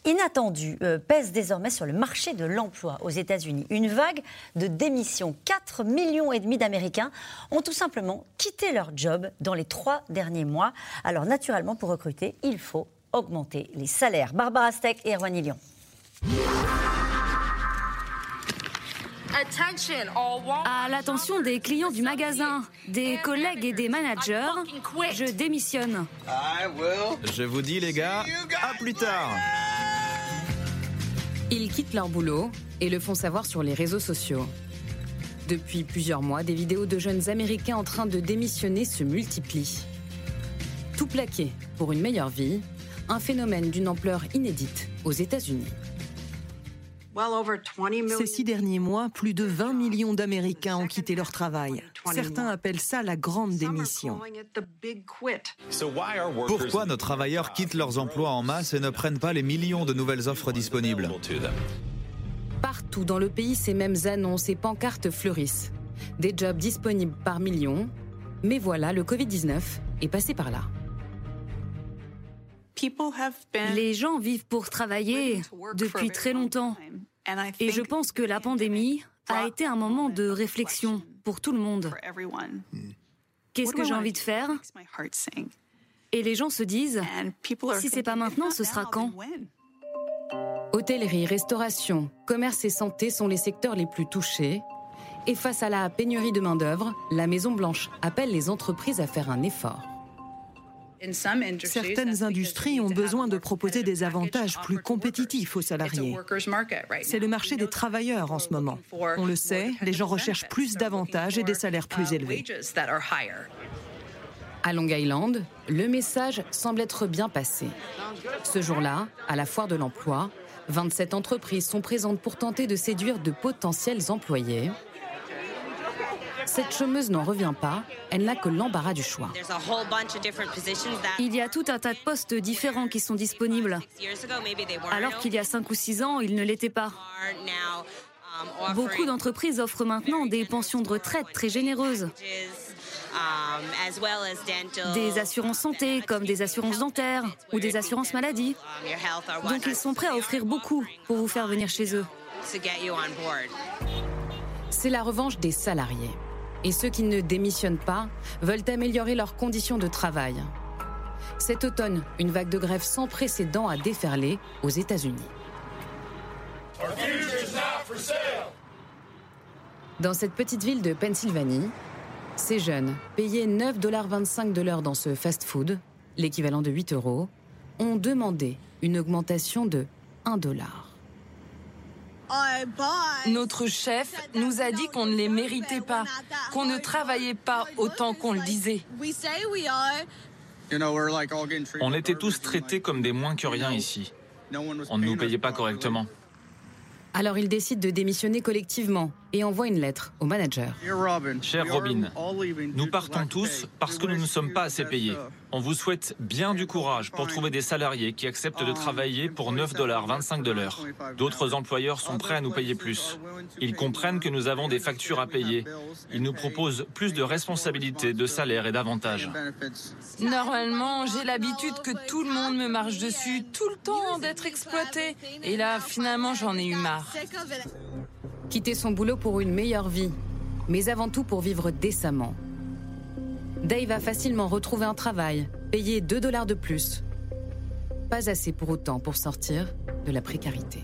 [SPEAKER 1] inattendu euh, pèse désormais sur le marché de l'emploi aux États-Unis. Une vague de démissions. 4 millions et demi d'Américains ont tout simplement quitté leur job dans les trois derniers mois. Alors, naturellement, pour recruter, il faut augmenter les salaires. Barbara Steck et Erwan Lyon.
[SPEAKER 22] À l'attention des clients du magasin, des collègues et des managers, je démissionne.
[SPEAKER 18] Je vous dis les gars, à plus tard.
[SPEAKER 19] Ils quittent leur boulot et le font savoir sur les réseaux sociaux. Depuis plusieurs mois, des vidéos de jeunes Américains en train de démissionner se multiplient. Tout plaqué pour une meilleure vie, un phénomène d'une ampleur inédite aux États-Unis.
[SPEAKER 23] Ces six derniers mois, plus de 20 millions d'Américains ont quitté leur travail. Certains appellent ça la grande démission.
[SPEAKER 18] Pourquoi nos travailleurs quittent leurs emplois en masse et ne prennent pas les millions de nouvelles offres disponibles?
[SPEAKER 19] Partout dans le pays, ces mêmes annonces et pancartes fleurissent. Des jobs disponibles par millions. Mais voilà, le Covid-19 est passé par là.
[SPEAKER 22] Les gens vivent pour travailler depuis très longtemps. Et je pense que la pandémie a été un moment de réflexion pour tout le monde. Qu'est-ce que j'ai envie de faire? Et les gens se disent, si c'est pas maintenant, ce sera quand?
[SPEAKER 19] Hôtellerie, restauration, commerce et santé sont les secteurs les plus touchés. Et face à la pénurie de main-d'œuvre, la Maison-Blanche appelle les entreprises à faire un effort.
[SPEAKER 23] Certaines industries ont besoin de proposer des avantages plus compétitifs aux salariés. C'est le marché des travailleurs en ce moment. On le sait, les gens recherchent plus d'avantages et des salaires plus élevés.
[SPEAKER 19] À Long Island, le message semble être bien passé. Ce jour-là, à la foire de l'emploi, 27 entreprises sont présentes pour tenter de séduire de potentiels employés. Cette chômeuse n'en revient pas, elle n'a que l'embarras du choix.
[SPEAKER 22] Il y a tout un tas de postes différents qui sont disponibles, alors qu'il y a 5 ou 6 ans, ils ne l'étaient pas. Beaucoup d'entreprises offrent maintenant des pensions de retraite très généreuses. Des assurances santé, comme des assurances dentaires ou des assurances maladie. Donc ils sont prêts à offrir beaucoup pour vous faire venir chez eux.
[SPEAKER 19] C'est la revanche des salariés. Et ceux qui ne démissionnent pas veulent améliorer leurs conditions de travail. Cet automne, une vague de grève sans précédent a déferlé aux États-Unis. Dans cette petite ville de Pennsylvanie, ces jeunes, payés 9,25 de l'heure dans ce fast-food, l'équivalent de 8 euros, ont demandé une augmentation de 1 dollar.
[SPEAKER 24] Notre chef nous a dit qu'on ne les méritait pas, qu'on ne travaillait pas autant qu'on le disait.
[SPEAKER 25] On était tous traités comme des moins que rien ici. On ne nous payait pas correctement.
[SPEAKER 19] Alors ils décident de démissionner collectivement et envoient une lettre au manager.
[SPEAKER 25] Cher Robin, nous partons tous parce que nous ne sommes pas assez payés. On vous souhaite bien du courage pour trouver des salariés qui acceptent de travailler pour 9 dollars 25 de l'heure. D'autres employeurs sont prêts à nous payer plus. Ils comprennent que nous avons des factures à payer. Ils nous proposent plus de responsabilités, de salaires et d'avantages.
[SPEAKER 24] Normalement, j'ai l'habitude que tout le monde me marche dessus tout le temps d'être exploité. Et là, finalement, j'en ai eu marre.
[SPEAKER 19] Quitter son boulot pour une meilleure vie, mais avant tout pour vivre décemment. Dave a facilement retrouvé un travail, payé 2 dollars de plus. Pas assez pour autant pour sortir de la précarité.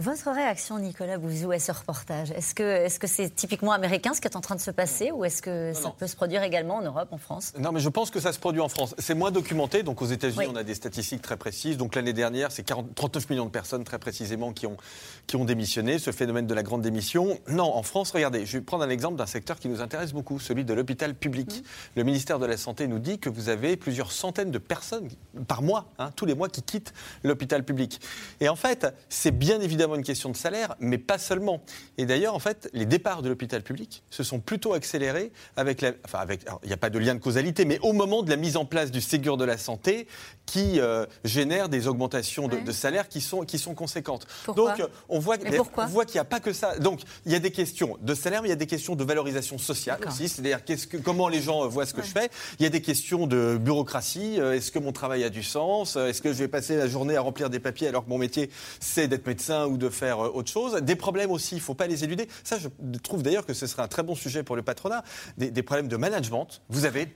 [SPEAKER 1] Votre réaction, Nicolas Bouzou, à ce reportage Est-ce que c'est -ce c'est typiquement américain ce qui est en train de se passer ou est-ce que ça peut se produire également en Europe, en France?
[SPEAKER 3] Non, mais je pense que ça se produit en France. C'est moins documenté. Donc aux États-Unis, on a des statistiques très précises. Donc l'année dernière, c'est 39 millions de personnes très précisément qui ont, qui ont démissionné. Ce phénomène de la grande démission. Non, en France, regardez, je vais prendre un exemple d'un secteur qui nous intéresse beaucoup, celui de l'hôpital public. Mmh. Le ministère de la Santé nous dit que vous avez plusieurs centaines de personnes par mois, hein, tous les mois, qui quittent l'hôpital public. Et en fait, c'est bien évidemment une question de salaire, mais pas seulement. Et d'ailleurs, en fait, les départs de l'hôpital public se sont plutôt accélérés avec la. Enfin. Il n'y a pas de lien de causalité, mais au moment de la mise en place du Ségur de la santé, qui euh, génère des augmentations de, de, salaire qui sont, qui sont conséquentes.
[SPEAKER 1] Pourquoi
[SPEAKER 3] Donc, on voit, on voit qu'il n'y a pas que ça. Donc, il y a des questions de salaire, mais il y a des questions de valorisation sociale aussi. C'est-à-dire que, comment les gens voient ce que ouais. je fais. Il y a des questions de bureaucratie. Euh, est-ce que mon travail a du sens? Est-ce que je vais passer la journée à remplir des papiers alors que mon métier, c'est d'être médecin ou de faire euh, autre chose? Des problèmes aussi, il ne faut pas les éluder. Ça, je trouve d'ailleurs que ce serait un très bon sujet pour le patronat. Des, des, problèmes de management. Vous avez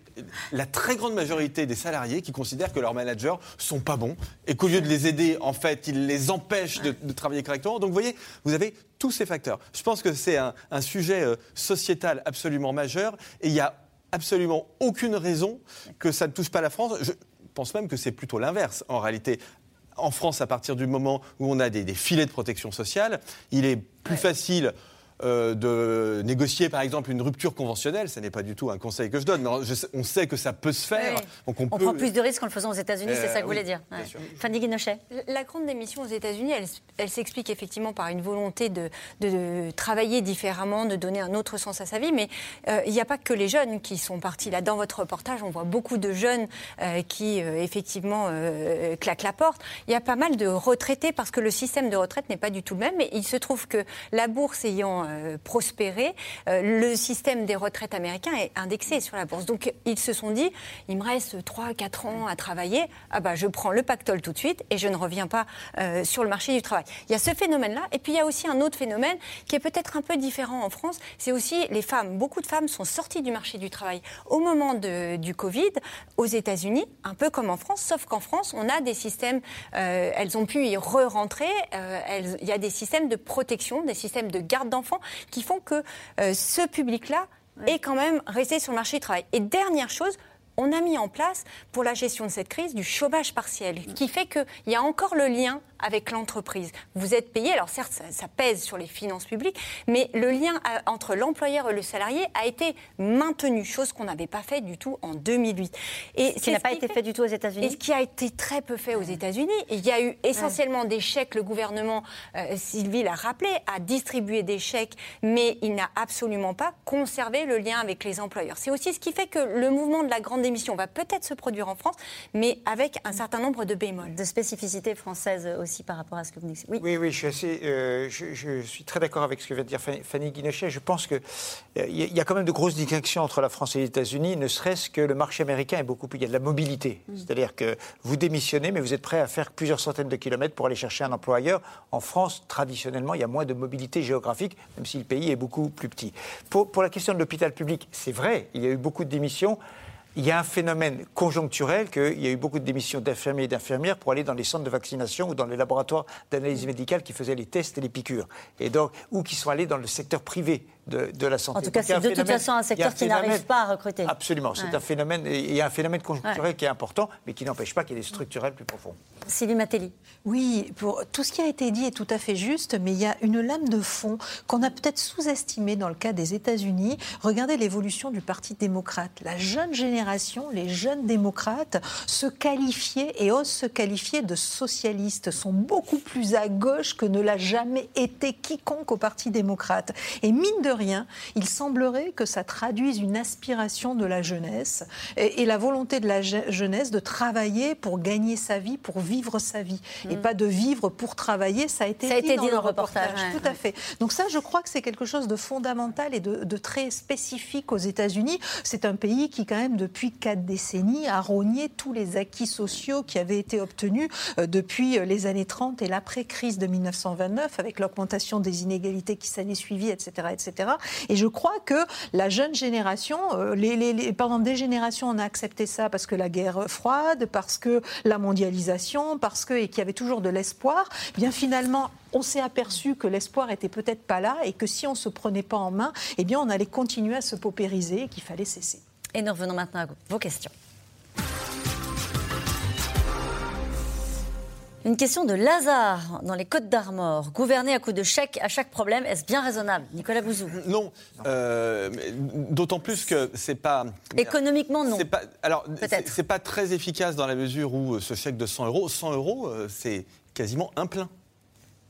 [SPEAKER 3] la très grande majorité des salariés qui considèrent que leurs managers sont pas bons et qu'au lieu de les aider, en fait, ils les empêchent de, de travailler correctement. Donc, vous voyez, vous avez tous ces facteurs. Je pense que c'est un, un, sujet euh, sociétal absolument majeur et il n'y a absolument aucune raison que ça ne touche pas la France. Je pense même que c'est plutôt l'inverse en réalité en France, à partir du moment où on a des, des filets de protection sociale, il est plus ouais. facile euh, de négocier par exemple une rupture conventionnelle, ce n'est pas du tout un conseil que je donne, mais je, on sait que ça peut se faire.
[SPEAKER 1] Oui. Donc on,
[SPEAKER 3] on
[SPEAKER 1] peut... prend plus de risques en le faisant aux États-Unis, euh, c'est ça que vous
[SPEAKER 3] oui,
[SPEAKER 1] voulez dire. Ouais. Fanny Guinochet.
[SPEAKER 4] La grande démission aux États-Unis, elle, elle s'explique effectivement par une volonté de, de, de, travailler différemment, de donner un autre sens à sa vie, mais euh, il n'y a pas que les jeunes qui sont partis. Là, dans votre reportage, on voit beaucoup de jeunes euh, qui effectivement claquent la porte. Il y a pas mal de retraités parce que le système de retraite n'est pas du tout le même, mais il se trouve que la bourse ayant vraiment prospérer, le système des retraites américain est indexé sur la bourse. Donc ils se sont dit, il me reste 3-4 ans à travailler, ah bah, je prends le pactole tout de suite et je ne reviens pas sur le marché du travail. Il y a ce phénomène-là. Et puis il y a aussi un autre phénomène qui est peut-être un peu différent en France. C'est aussi les femmes. Beaucoup de femmes sont sorties du marché du travail au moment du Covid aux États-Unis, un peu comme en France, sauf qu'en France, on a des systèmes, euh, elles ont pu y re-rentrer, euh, il y a des systèmes de protection, des systèmes de garde d'enfants qui font que euh, ce public-là est quand même resté sur le marché du travail. Et dernière chose, on a mis en place pour la gestion de cette crise du chômage partiel, qui fait qu'il y a encore le lien avec l'entreprise. Vous êtes payé, alors certes, ça, pèse sur les finances publiques, mais le lien entre l'employeur et le salarié a été maintenu, chose qu'on n'avait pas fait du tout en 2008.
[SPEAKER 1] Et ce qui n'a pas été fait, du tout aux États-Unis.
[SPEAKER 4] Et ce qui a été très peu fait aux États-Unis. Il y a eu essentiellement des chèques. Le gouvernement, euh, Sylvie l'a rappelé, a distribué des chèques, mais il n'a absolument pas conservé le lien avec les employeurs. C'est aussi ce qui fait que le mouvement de la grande démission va peut-être se produire en France, mais avec un certain nombre de bémols.
[SPEAKER 1] De spécificités françaises aussi par rapport à ce que vous dites.
[SPEAKER 2] Oui, oui, oui je, suis assez, euh, je, suis très d'accord avec ce que vient de dire Fanny Guinochet. Je pense qu'il euh, y a quand même de grosses distinctions entre la France et les États-Unis, ne serait-ce que le marché américain est beaucoup plus. Il y a de la mobilité. Mm. C'est-à-dire que vous démissionnez, mais vous êtes prêt à faire plusieurs centaines de kilomètres pour aller chercher un emploi ailleurs. En France, traditionnellement, il y a moins de mobilité géographique, même si le pays est beaucoup plus petit. Pour, pour la question de l'hôpital public, c'est vrai, il y a eu beaucoup de démissions il y a un phénomène conjoncturel qu'il y a eu beaucoup de démissions d'infirmiers et d'infirmières pour aller dans les centres de vaccination ou dans les laboratoires d'analyse médicale qui faisaient les tests et les piqûres, et donc, ou qui sont allés dans le secteur privé de, la santé.
[SPEAKER 1] En tout cas, c'est de toute façon un secteur qui n'arrive pas à recruter.
[SPEAKER 2] Absolument, c'est un phénomène, il y a un phénomène conjoncturel qui est important, mais qui n'empêche pas qu'il y ait des structurels plus profonds.
[SPEAKER 1] Sylvie Matelli.
[SPEAKER 5] Oui, pour, tout ce qui a été dit est tout à fait juste, mais il y a une lame de fond qu'on a peut-être sous-estimée dans le cas des États-Unis. Regardez l'évolution du Parti démocrate. La jeune génération, les jeunes démocrates, se qualifiaient et osent se qualifier de socialistes, sont beaucoup plus à gauche que ne l'a jamais été quiconque au Parti démocrate. Et mine de rien, il semblerait que ça traduise une aspiration de la jeunesse et, la volonté de la jeunesse de travailler pour gagner sa vie, pour vivre sa vie, et mm. pas de vivre pour travailler. Ça a été,
[SPEAKER 1] dit, dans, le reportage.
[SPEAKER 5] Tout à fait. Donc ça, je crois que c'est quelque chose de fondamental et de, très spécifique aux États-Unis. C'est un pays qui, quand même, depuis quatre décennies, a rogné tous les acquis sociaux qui avaient été obtenus euh, depuis euh, les années 30 et l'après-crise de 1929, avec l'augmentation des inégalités qui s'en est suivie, etc., etc. Et je crois que la jeune génération, euh, les, pendant des générations, on a accepté ça parce que la guerre froide, parce que la mondialisation, parce que et qu'il y avait toujours de l'espoir. Eh bien finalement, on s'est aperçu que l'espoir était peut-être pas là et que si on se prenait pas en main, eh bien on allait continuer à se paupériser et qu'il fallait cesser.
[SPEAKER 1] Et nous revenons maintenant à vos questions. Une question de Lazare dans les Côtes d'Armor. Gouverner à coup de chèque à chaque problème, est-ce bien raisonnable Nicolas Bouzou?
[SPEAKER 3] Non. Euh, d'autant plus que c'est pas.
[SPEAKER 1] Économiquement, non.
[SPEAKER 3] Pas, alors, c'est pas très efficace dans la mesure où ce chèque de 100 euros, 100 euros, euh, c'est quasiment un plein. Vous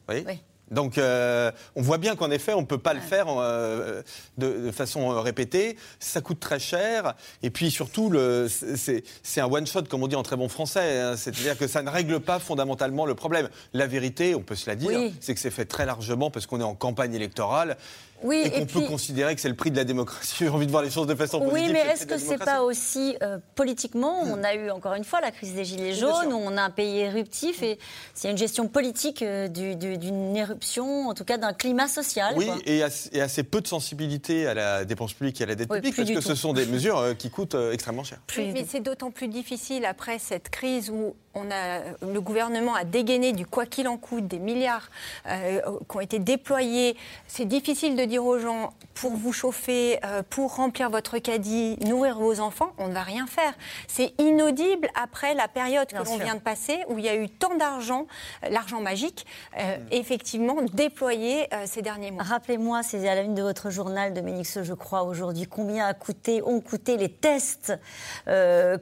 [SPEAKER 3] voyez? Oui. Donc euh, on voit bien qu'en effet, on ne peut pas le faire euh, de, façon euh, répétée. Ça coûte très cher. Et puis surtout, c'est un one-shot, comme on dit en très bon français. Hein. C'est-à-dire que ça ne règle pas fondamentalement le problème. La vérité, on peut se la dire, c'est que c'est fait très largement parce qu'on est en campagne électorale. Oui, et qu'on peut considérer que c'est le prix de la démocratie. J'ai envie de voir les choses de façon positive.
[SPEAKER 1] Oui, mais est-ce que c'est pas aussi euh, politiquement On a eu encore une fois la crise des Gilets jaunes, où on a un pays éruptif et c'est une gestion politique euh, d'une éruption, en tout cas d'un climat social.
[SPEAKER 3] Oui, et, assez, peu de sensibilité à la dépense publique et à la dette publique, parce que ce sont des mesures euh, qui coûtent extrêmement cher.
[SPEAKER 4] mais c'est d'autant plus difficile après cette crise où on a, le gouvernement a dégainé du quoi qu'il en coûte, des milliards qui ont été déployés. C'est difficile de dire aux gens, pour vous chauffer, euh, pour remplir votre caddie, nourrir vos enfants, on ne va rien faire. C'est inaudible après la période que l'on vient de passer, où il y a eu tant d'argent, euh, l'argent magique, euh, mm. effectivement, déployé ces derniers mois.
[SPEAKER 1] Rappelez-moi, c'est à la une de votre journal, Dominique je crois, aujourd'hui, combien a coûté, ont coûté les tests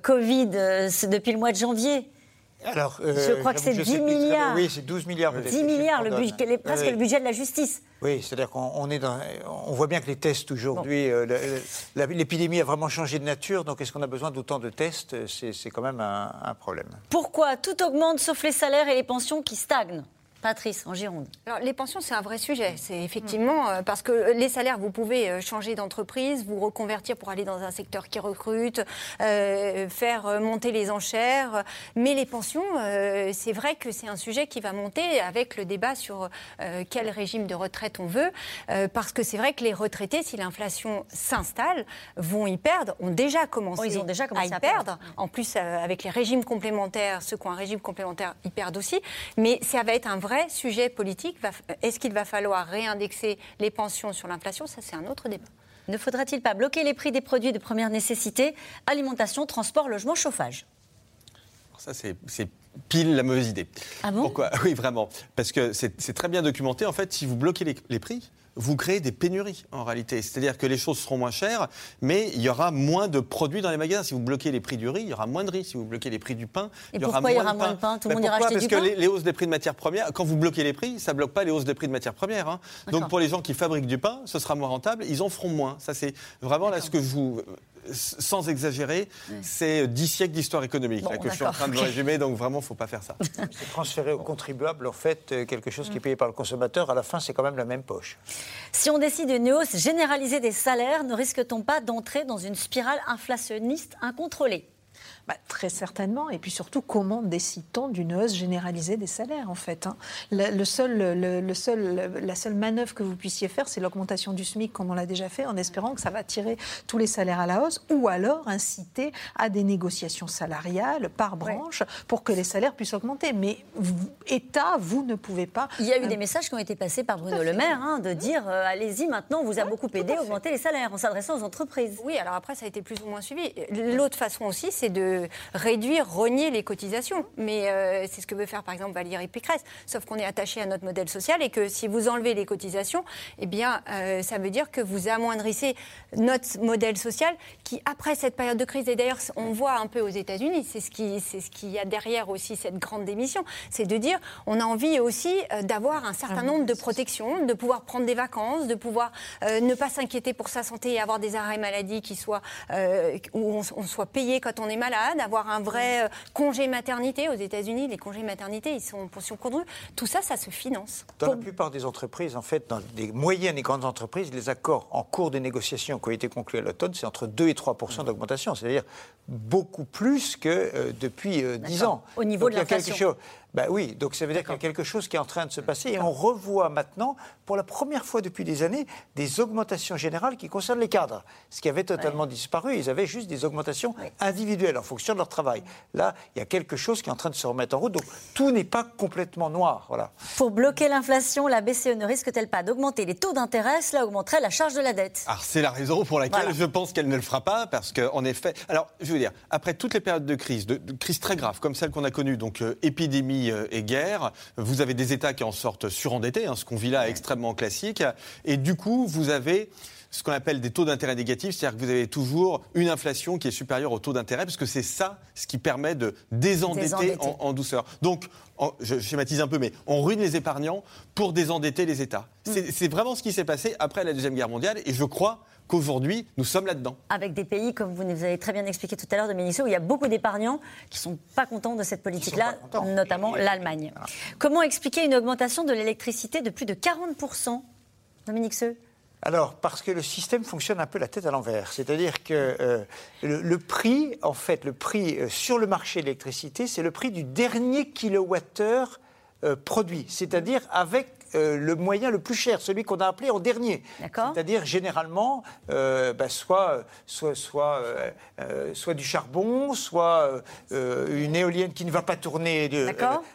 [SPEAKER 1] Covid depuis le mois de janvier
[SPEAKER 2] alors,
[SPEAKER 1] je crois que c'est 10 milliards.
[SPEAKER 2] oui, c'est 12 milliards
[SPEAKER 1] 10 milliards, le budget, presque le budget de la justice.
[SPEAKER 2] Oui, c'est-à-dire qu'on est dans, on voit bien que les tests aujourd'hui, euh, l'épidémie a vraiment changé de nature, donc est-ce qu'on a besoin d'autant de tests C'est quand même un, problème.
[SPEAKER 1] Pourquoi tout augmente sauf les salaires et les pensions qui stagnent? Patrice, en Gironde.
[SPEAKER 4] Alors, les pensions, c'est un vrai sujet. C'est effectivement euh, parce que les salaires, vous pouvez euh, changer d'entreprise, vous reconvertir pour aller dans un secteur qui recrute, euh, faire monter les enchères. Mais les pensions, c'est vrai que c'est un sujet qui va monter avec le débat sur quel régime de retraite on veut. parce que c'est vrai que les retraités, si l'inflation s'installe, vont y perdre, ont déjà commencé,
[SPEAKER 1] oh, ils ont déjà commencé
[SPEAKER 4] à y perdre. En plus, avec les régimes complémentaires, ceux qui ont un régime complémentaire, ils perdent aussi. Mais ça va être un vrai sujet politique. Est-ce qu'il va falloir réindexer les pensions sur l'inflation? Ça, c'est un autre débat.
[SPEAKER 1] Ne faudrait-il pas bloquer les prix des produits de première nécessité? Alimentation, transport, logement, chauffage
[SPEAKER 3] Ça, c'est pile la mauvaise idée.
[SPEAKER 1] Ah bon?
[SPEAKER 3] Pourquoi? Oui, vraiment. Parce que c'est très bien documenté. En fait, si vous bloquez les prix, vous créez des pénuries en réalité. C'est-à-dire que les choses seront moins chères, mais il y aura moins de produits dans les magasins. Si vous bloquez les prix du riz, il y aura moins de riz. Si vous bloquez les prix du pain, il y aura moins,
[SPEAKER 1] il y aura moins de pain. Tout le monde ira
[SPEAKER 3] acheter
[SPEAKER 1] Parce
[SPEAKER 3] que les, hausses des prix de matières premières, quand vous bloquez les prix, ça ne bloque pas les hausses des prix de matières premières. Hein. Donc pour les gens qui fabriquent du pain, ce sera moins rentable. Ils en feront moins. Ça c'est vraiment là ce que je vous sans exagérer, c'est dix siècles d'histoire économique que je suis en train de vous résumer, donc vraiment, il ne faut pas faire ça.
[SPEAKER 2] C'est transférer aux contribuables, en fait, euh, quelque chose qui est payé par le consommateur, à la fin, c'est quand même la même poche.
[SPEAKER 1] Si on décide une hausse généralisée des salaires, ne risque-t-on pas d'entrer dans une spirale inflationniste incontrôlée?
[SPEAKER 5] Bah, très certainement. Et puis surtout, comment décide-t-on d'une hausse généralisée des salaires, en fait hein? Le, seul, le, seul, La seule manœuvre que vous puissiez faire, c'est l'augmentation du SMIC, comme on l'a déjà fait, en espérant que ça va tirer tous les salaires à la hausse, ou alors inciter à des négociations salariales par branche pour que les salaires puissent augmenter. Mais État, vous ne pouvez pas.
[SPEAKER 1] Il y a eu des messages qui ont été passés par Bruno Le Maire, hein, de dire euh, allez-y, maintenant, on vous a beaucoup aidé, augmenter les salaires, en s'adressant aux entreprises.
[SPEAKER 4] Oui, alors après, ça a été plus ou moins suivi. L'autre façon aussi, c'est de réduire, renier les cotisations. Mais euh, c'est ce que veut faire par exemple Valérie Pécresse. Sauf qu'on est attaché à notre modèle social et que si vous enlevez les cotisations, eh bien, euh, ça veut dire que vous amoindrissez notre modèle social qui, après cette période de crise, et d'ailleurs, on voit un peu aux États-Unis, c'est ce qui, c'est ce qu'il y a derrière aussi cette grande démission, c'est de dire, on a envie aussi euh, d'avoir un certain nombre de protections, de pouvoir prendre des vacances, de pouvoir ne pas s'inquiéter pour sa santé et avoir des arrêts maladie qui soient où on, on soit payé quand on est malade d'avoir un vrai euh, congé maternité. Aux États-Unis, les congés maternité, ils sont en pension courte. Tout ça, ça se finance.
[SPEAKER 2] Dans la plupart des entreprises, en fait, dans des moyennes et grandes entreprises, les accords en cours des négociations qui ont été conclus à l'automne, c'est entre 2 et 3% d'augmentation. C'est-à-dire beaucoup plus que euh, depuis 10 euh, ans.
[SPEAKER 1] Au niveau de l'inflation.
[SPEAKER 2] Ben oui, donc ça veut dire qu'il y a quelque chose qui est en train de se passer et on revoit maintenant, pour la première fois depuis des années, des augmentations générales qui concernent les cadres. Ce qui avait totalement disparu, ils avaient juste des augmentations individuelles en fonction de leur travail. Là, il y a quelque chose qui est en train de se remettre en route, donc tout n'est pas complètement noir. Voilà.
[SPEAKER 1] Pour bloquer l'inflation, la BCE ne risque-t-elle pas d'augmenter les taux d'intérêt? Cela augmenterait la charge de la dette.
[SPEAKER 3] Alors c'est la raison pour laquelle je pense qu'elle ne le fera pas, parce qu'en effet, alors je veux dire, après toutes les périodes de crise, de, crise très graves comme celle qu'on a connue, donc euh, épidémie euh, et guerre. Vous avez des États qui en sortent surendettés, hein, ce qu'on vit là extrêmement classique. Et du coup, vous avez ce qu'on appelle des taux d'intérêt négatifs, c'est-à-dire que vous avez toujours une inflation qui est supérieure au taux d'intérêt, parce que c'est ça ce qui permet de désendetter, En, douceur. Donc, je schématise un peu, mais on ruine les épargnants pour désendetter les États. Mm. C'est vraiment ce qui s'est passé après la Deuxième Guerre mondiale, et je crois qu'aujourd'hui, nous sommes là-dedans.
[SPEAKER 1] Avec des pays, comme vous nous avez très bien expliqué tout à l'heure, Ménisso, où il y a beaucoup d'épargnants qui ne sont pas contents de cette politique-là, notamment l'Allemagne. Comment expliquer une augmentation de l'électricité de plus de 40%, Dominique Seux
[SPEAKER 2] alors, parce que le système fonctionne un peu la tête à l'envers. C'est-à-dire que euh, le, prix, en fait, le prix euh, sur le marché de l'électricité, c'est le prix du dernier kilowattheure euh, produit, c'est-à-dire avec euh, le moyen le plus cher, celui qu'on a appelé en dernier. C'est-à-dire généralement, euh, bah, soit, soit, soit, soit, du charbon, soit une éolienne qui ne va pas tourner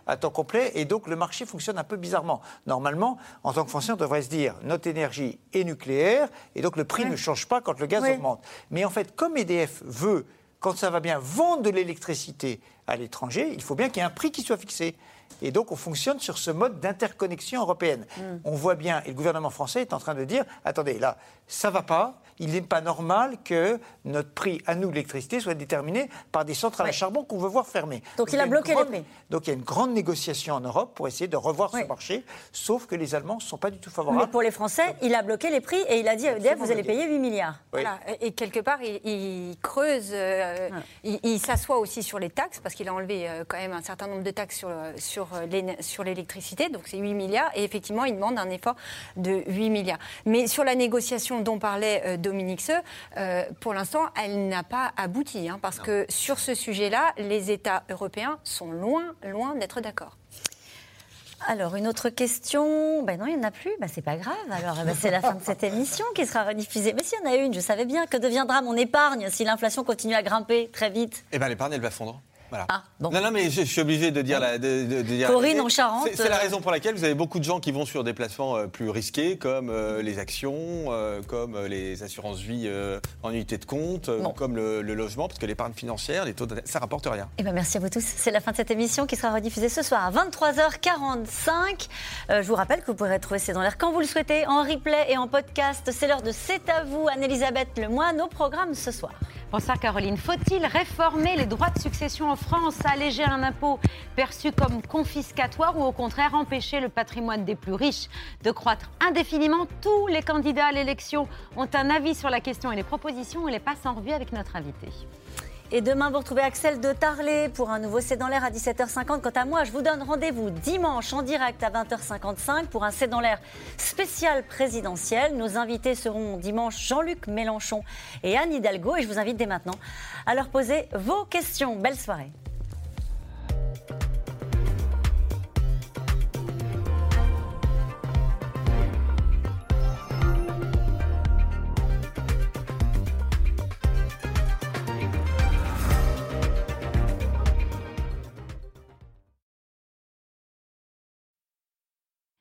[SPEAKER 2] à temps complet. Et donc le marché fonctionne un peu bizarrement. Normalement, en tant que Français, on devrait se dire notre énergie est nucléaire et donc le prix ne change pas quand le gaz augmente. Mais en fait, comme EDF veut, quand ça va bien, vendre de l'électricité à l'étranger, il faut bien qu'il y ait un prix qui soit fixé. Et donc, on fonctionne sur ce mode d'interconnexion européenne. Mm. On voit bien, et le gouvernement français est en train de dire attendez, là, ça va pas. Il n'est pas normal que notre prix à nous l'électricité soit déterminé par des centrales à charbon qu'on veut voir fermer.
[SPEAKER 1] Donc, il a, bloqué
[SPEAKER 2] les
[SPEAKER 1] prix.
[SPEAKER 2] Donc il y a une grande négociation en Europe pour essayer de revoir ce marché, sauf que les Allemands ne sont pas du tout favorables.
[SPEAKER 1] Mais pour les Français, il a bloqué les prix et il a dit à EDF vous allez payer 8 milliards.
[SPEAKER 4] Voilà. Et quelque part, il, creuse, euh, il, s'assoit aussi sur les taxes parce qu'il a enlevé euh, quand même un certain nombre de taxes sur, sur sur l'électricité, donc c'est 8 milliards, et effectivement, il demande un effort de 8 milliards. Mais sur la négociation dont parlait Dominique Seux, pour l'instant, elle n'a pas abouti, hein, parce que sur ce sujet-là, les États européens sont loin, loin d'être d'accord.
[SPEAKER 1] Alors, une autre question. Ben non, il n'y en a plus. Ben, c'est pas grave. Alors, ben, c'est la fin de cette émission qui sera rediffusée. Mais s'il y en a une, je savais bien. Que deviendra mon épargne si l'inflation continue à grimper très vite
[SPEAKER 3] Eh bien, l'épargne, elle va fondre.
[SPEAKER 1] Ah,
[SPEAKER 3] non, non, mais je, suis obligé de dire la. De, dire
[SPEAKER 1] Corinne en Charente.
[SPEAKER 3] C'est la raison pour laquelle vous avez beaucoup de gens qui vont sur des placements euh, plus risqués, comme euh, les actions, euh, comme les assurances vie en unité de compte, comme le, logement, parce que l'épargne financière, les taux ça rapporte rien.
[SPEAKER 1] Eh ben, merci à vous tous. C'est la fin de cette émission qui sera rediffusée ce soir à 23h45. je vous rappelle que vous pourrez retrouver C'est dans l'air quand vous le souhaitez, en replay et en podcast. C'est l'heure de C'est à vous, Anne-Elisabeth Lemoine, nos programmes ce soir.
[SPEAKER 26] Bonsoir Caroline. Faut-il réformer les droits de succession en France, alléger un impôt perçu comme confiscatoire ou au contraire empêcher le patrimoine des plus riches de croître indéfiniment? Tous les candidats à l'élection ont un avis sur la question et les propositions. On les passe en revue avec notre invité.
[SPEAKER 1] Et demain, vous retrouvez Axel de Tarlet pour un nouveau C'est dans l'air à 17h50. Quant à moi, je vous donne rendez-vous dimanche en direct à 20h55 pour un C'est dans l'air spécial présidentiel. Nos invités seront dimanche Jean-Luc Mélenchon et Anne Hidalgo. Et je vous invite dès maintenant à leur poser vos questions. Belle soirée.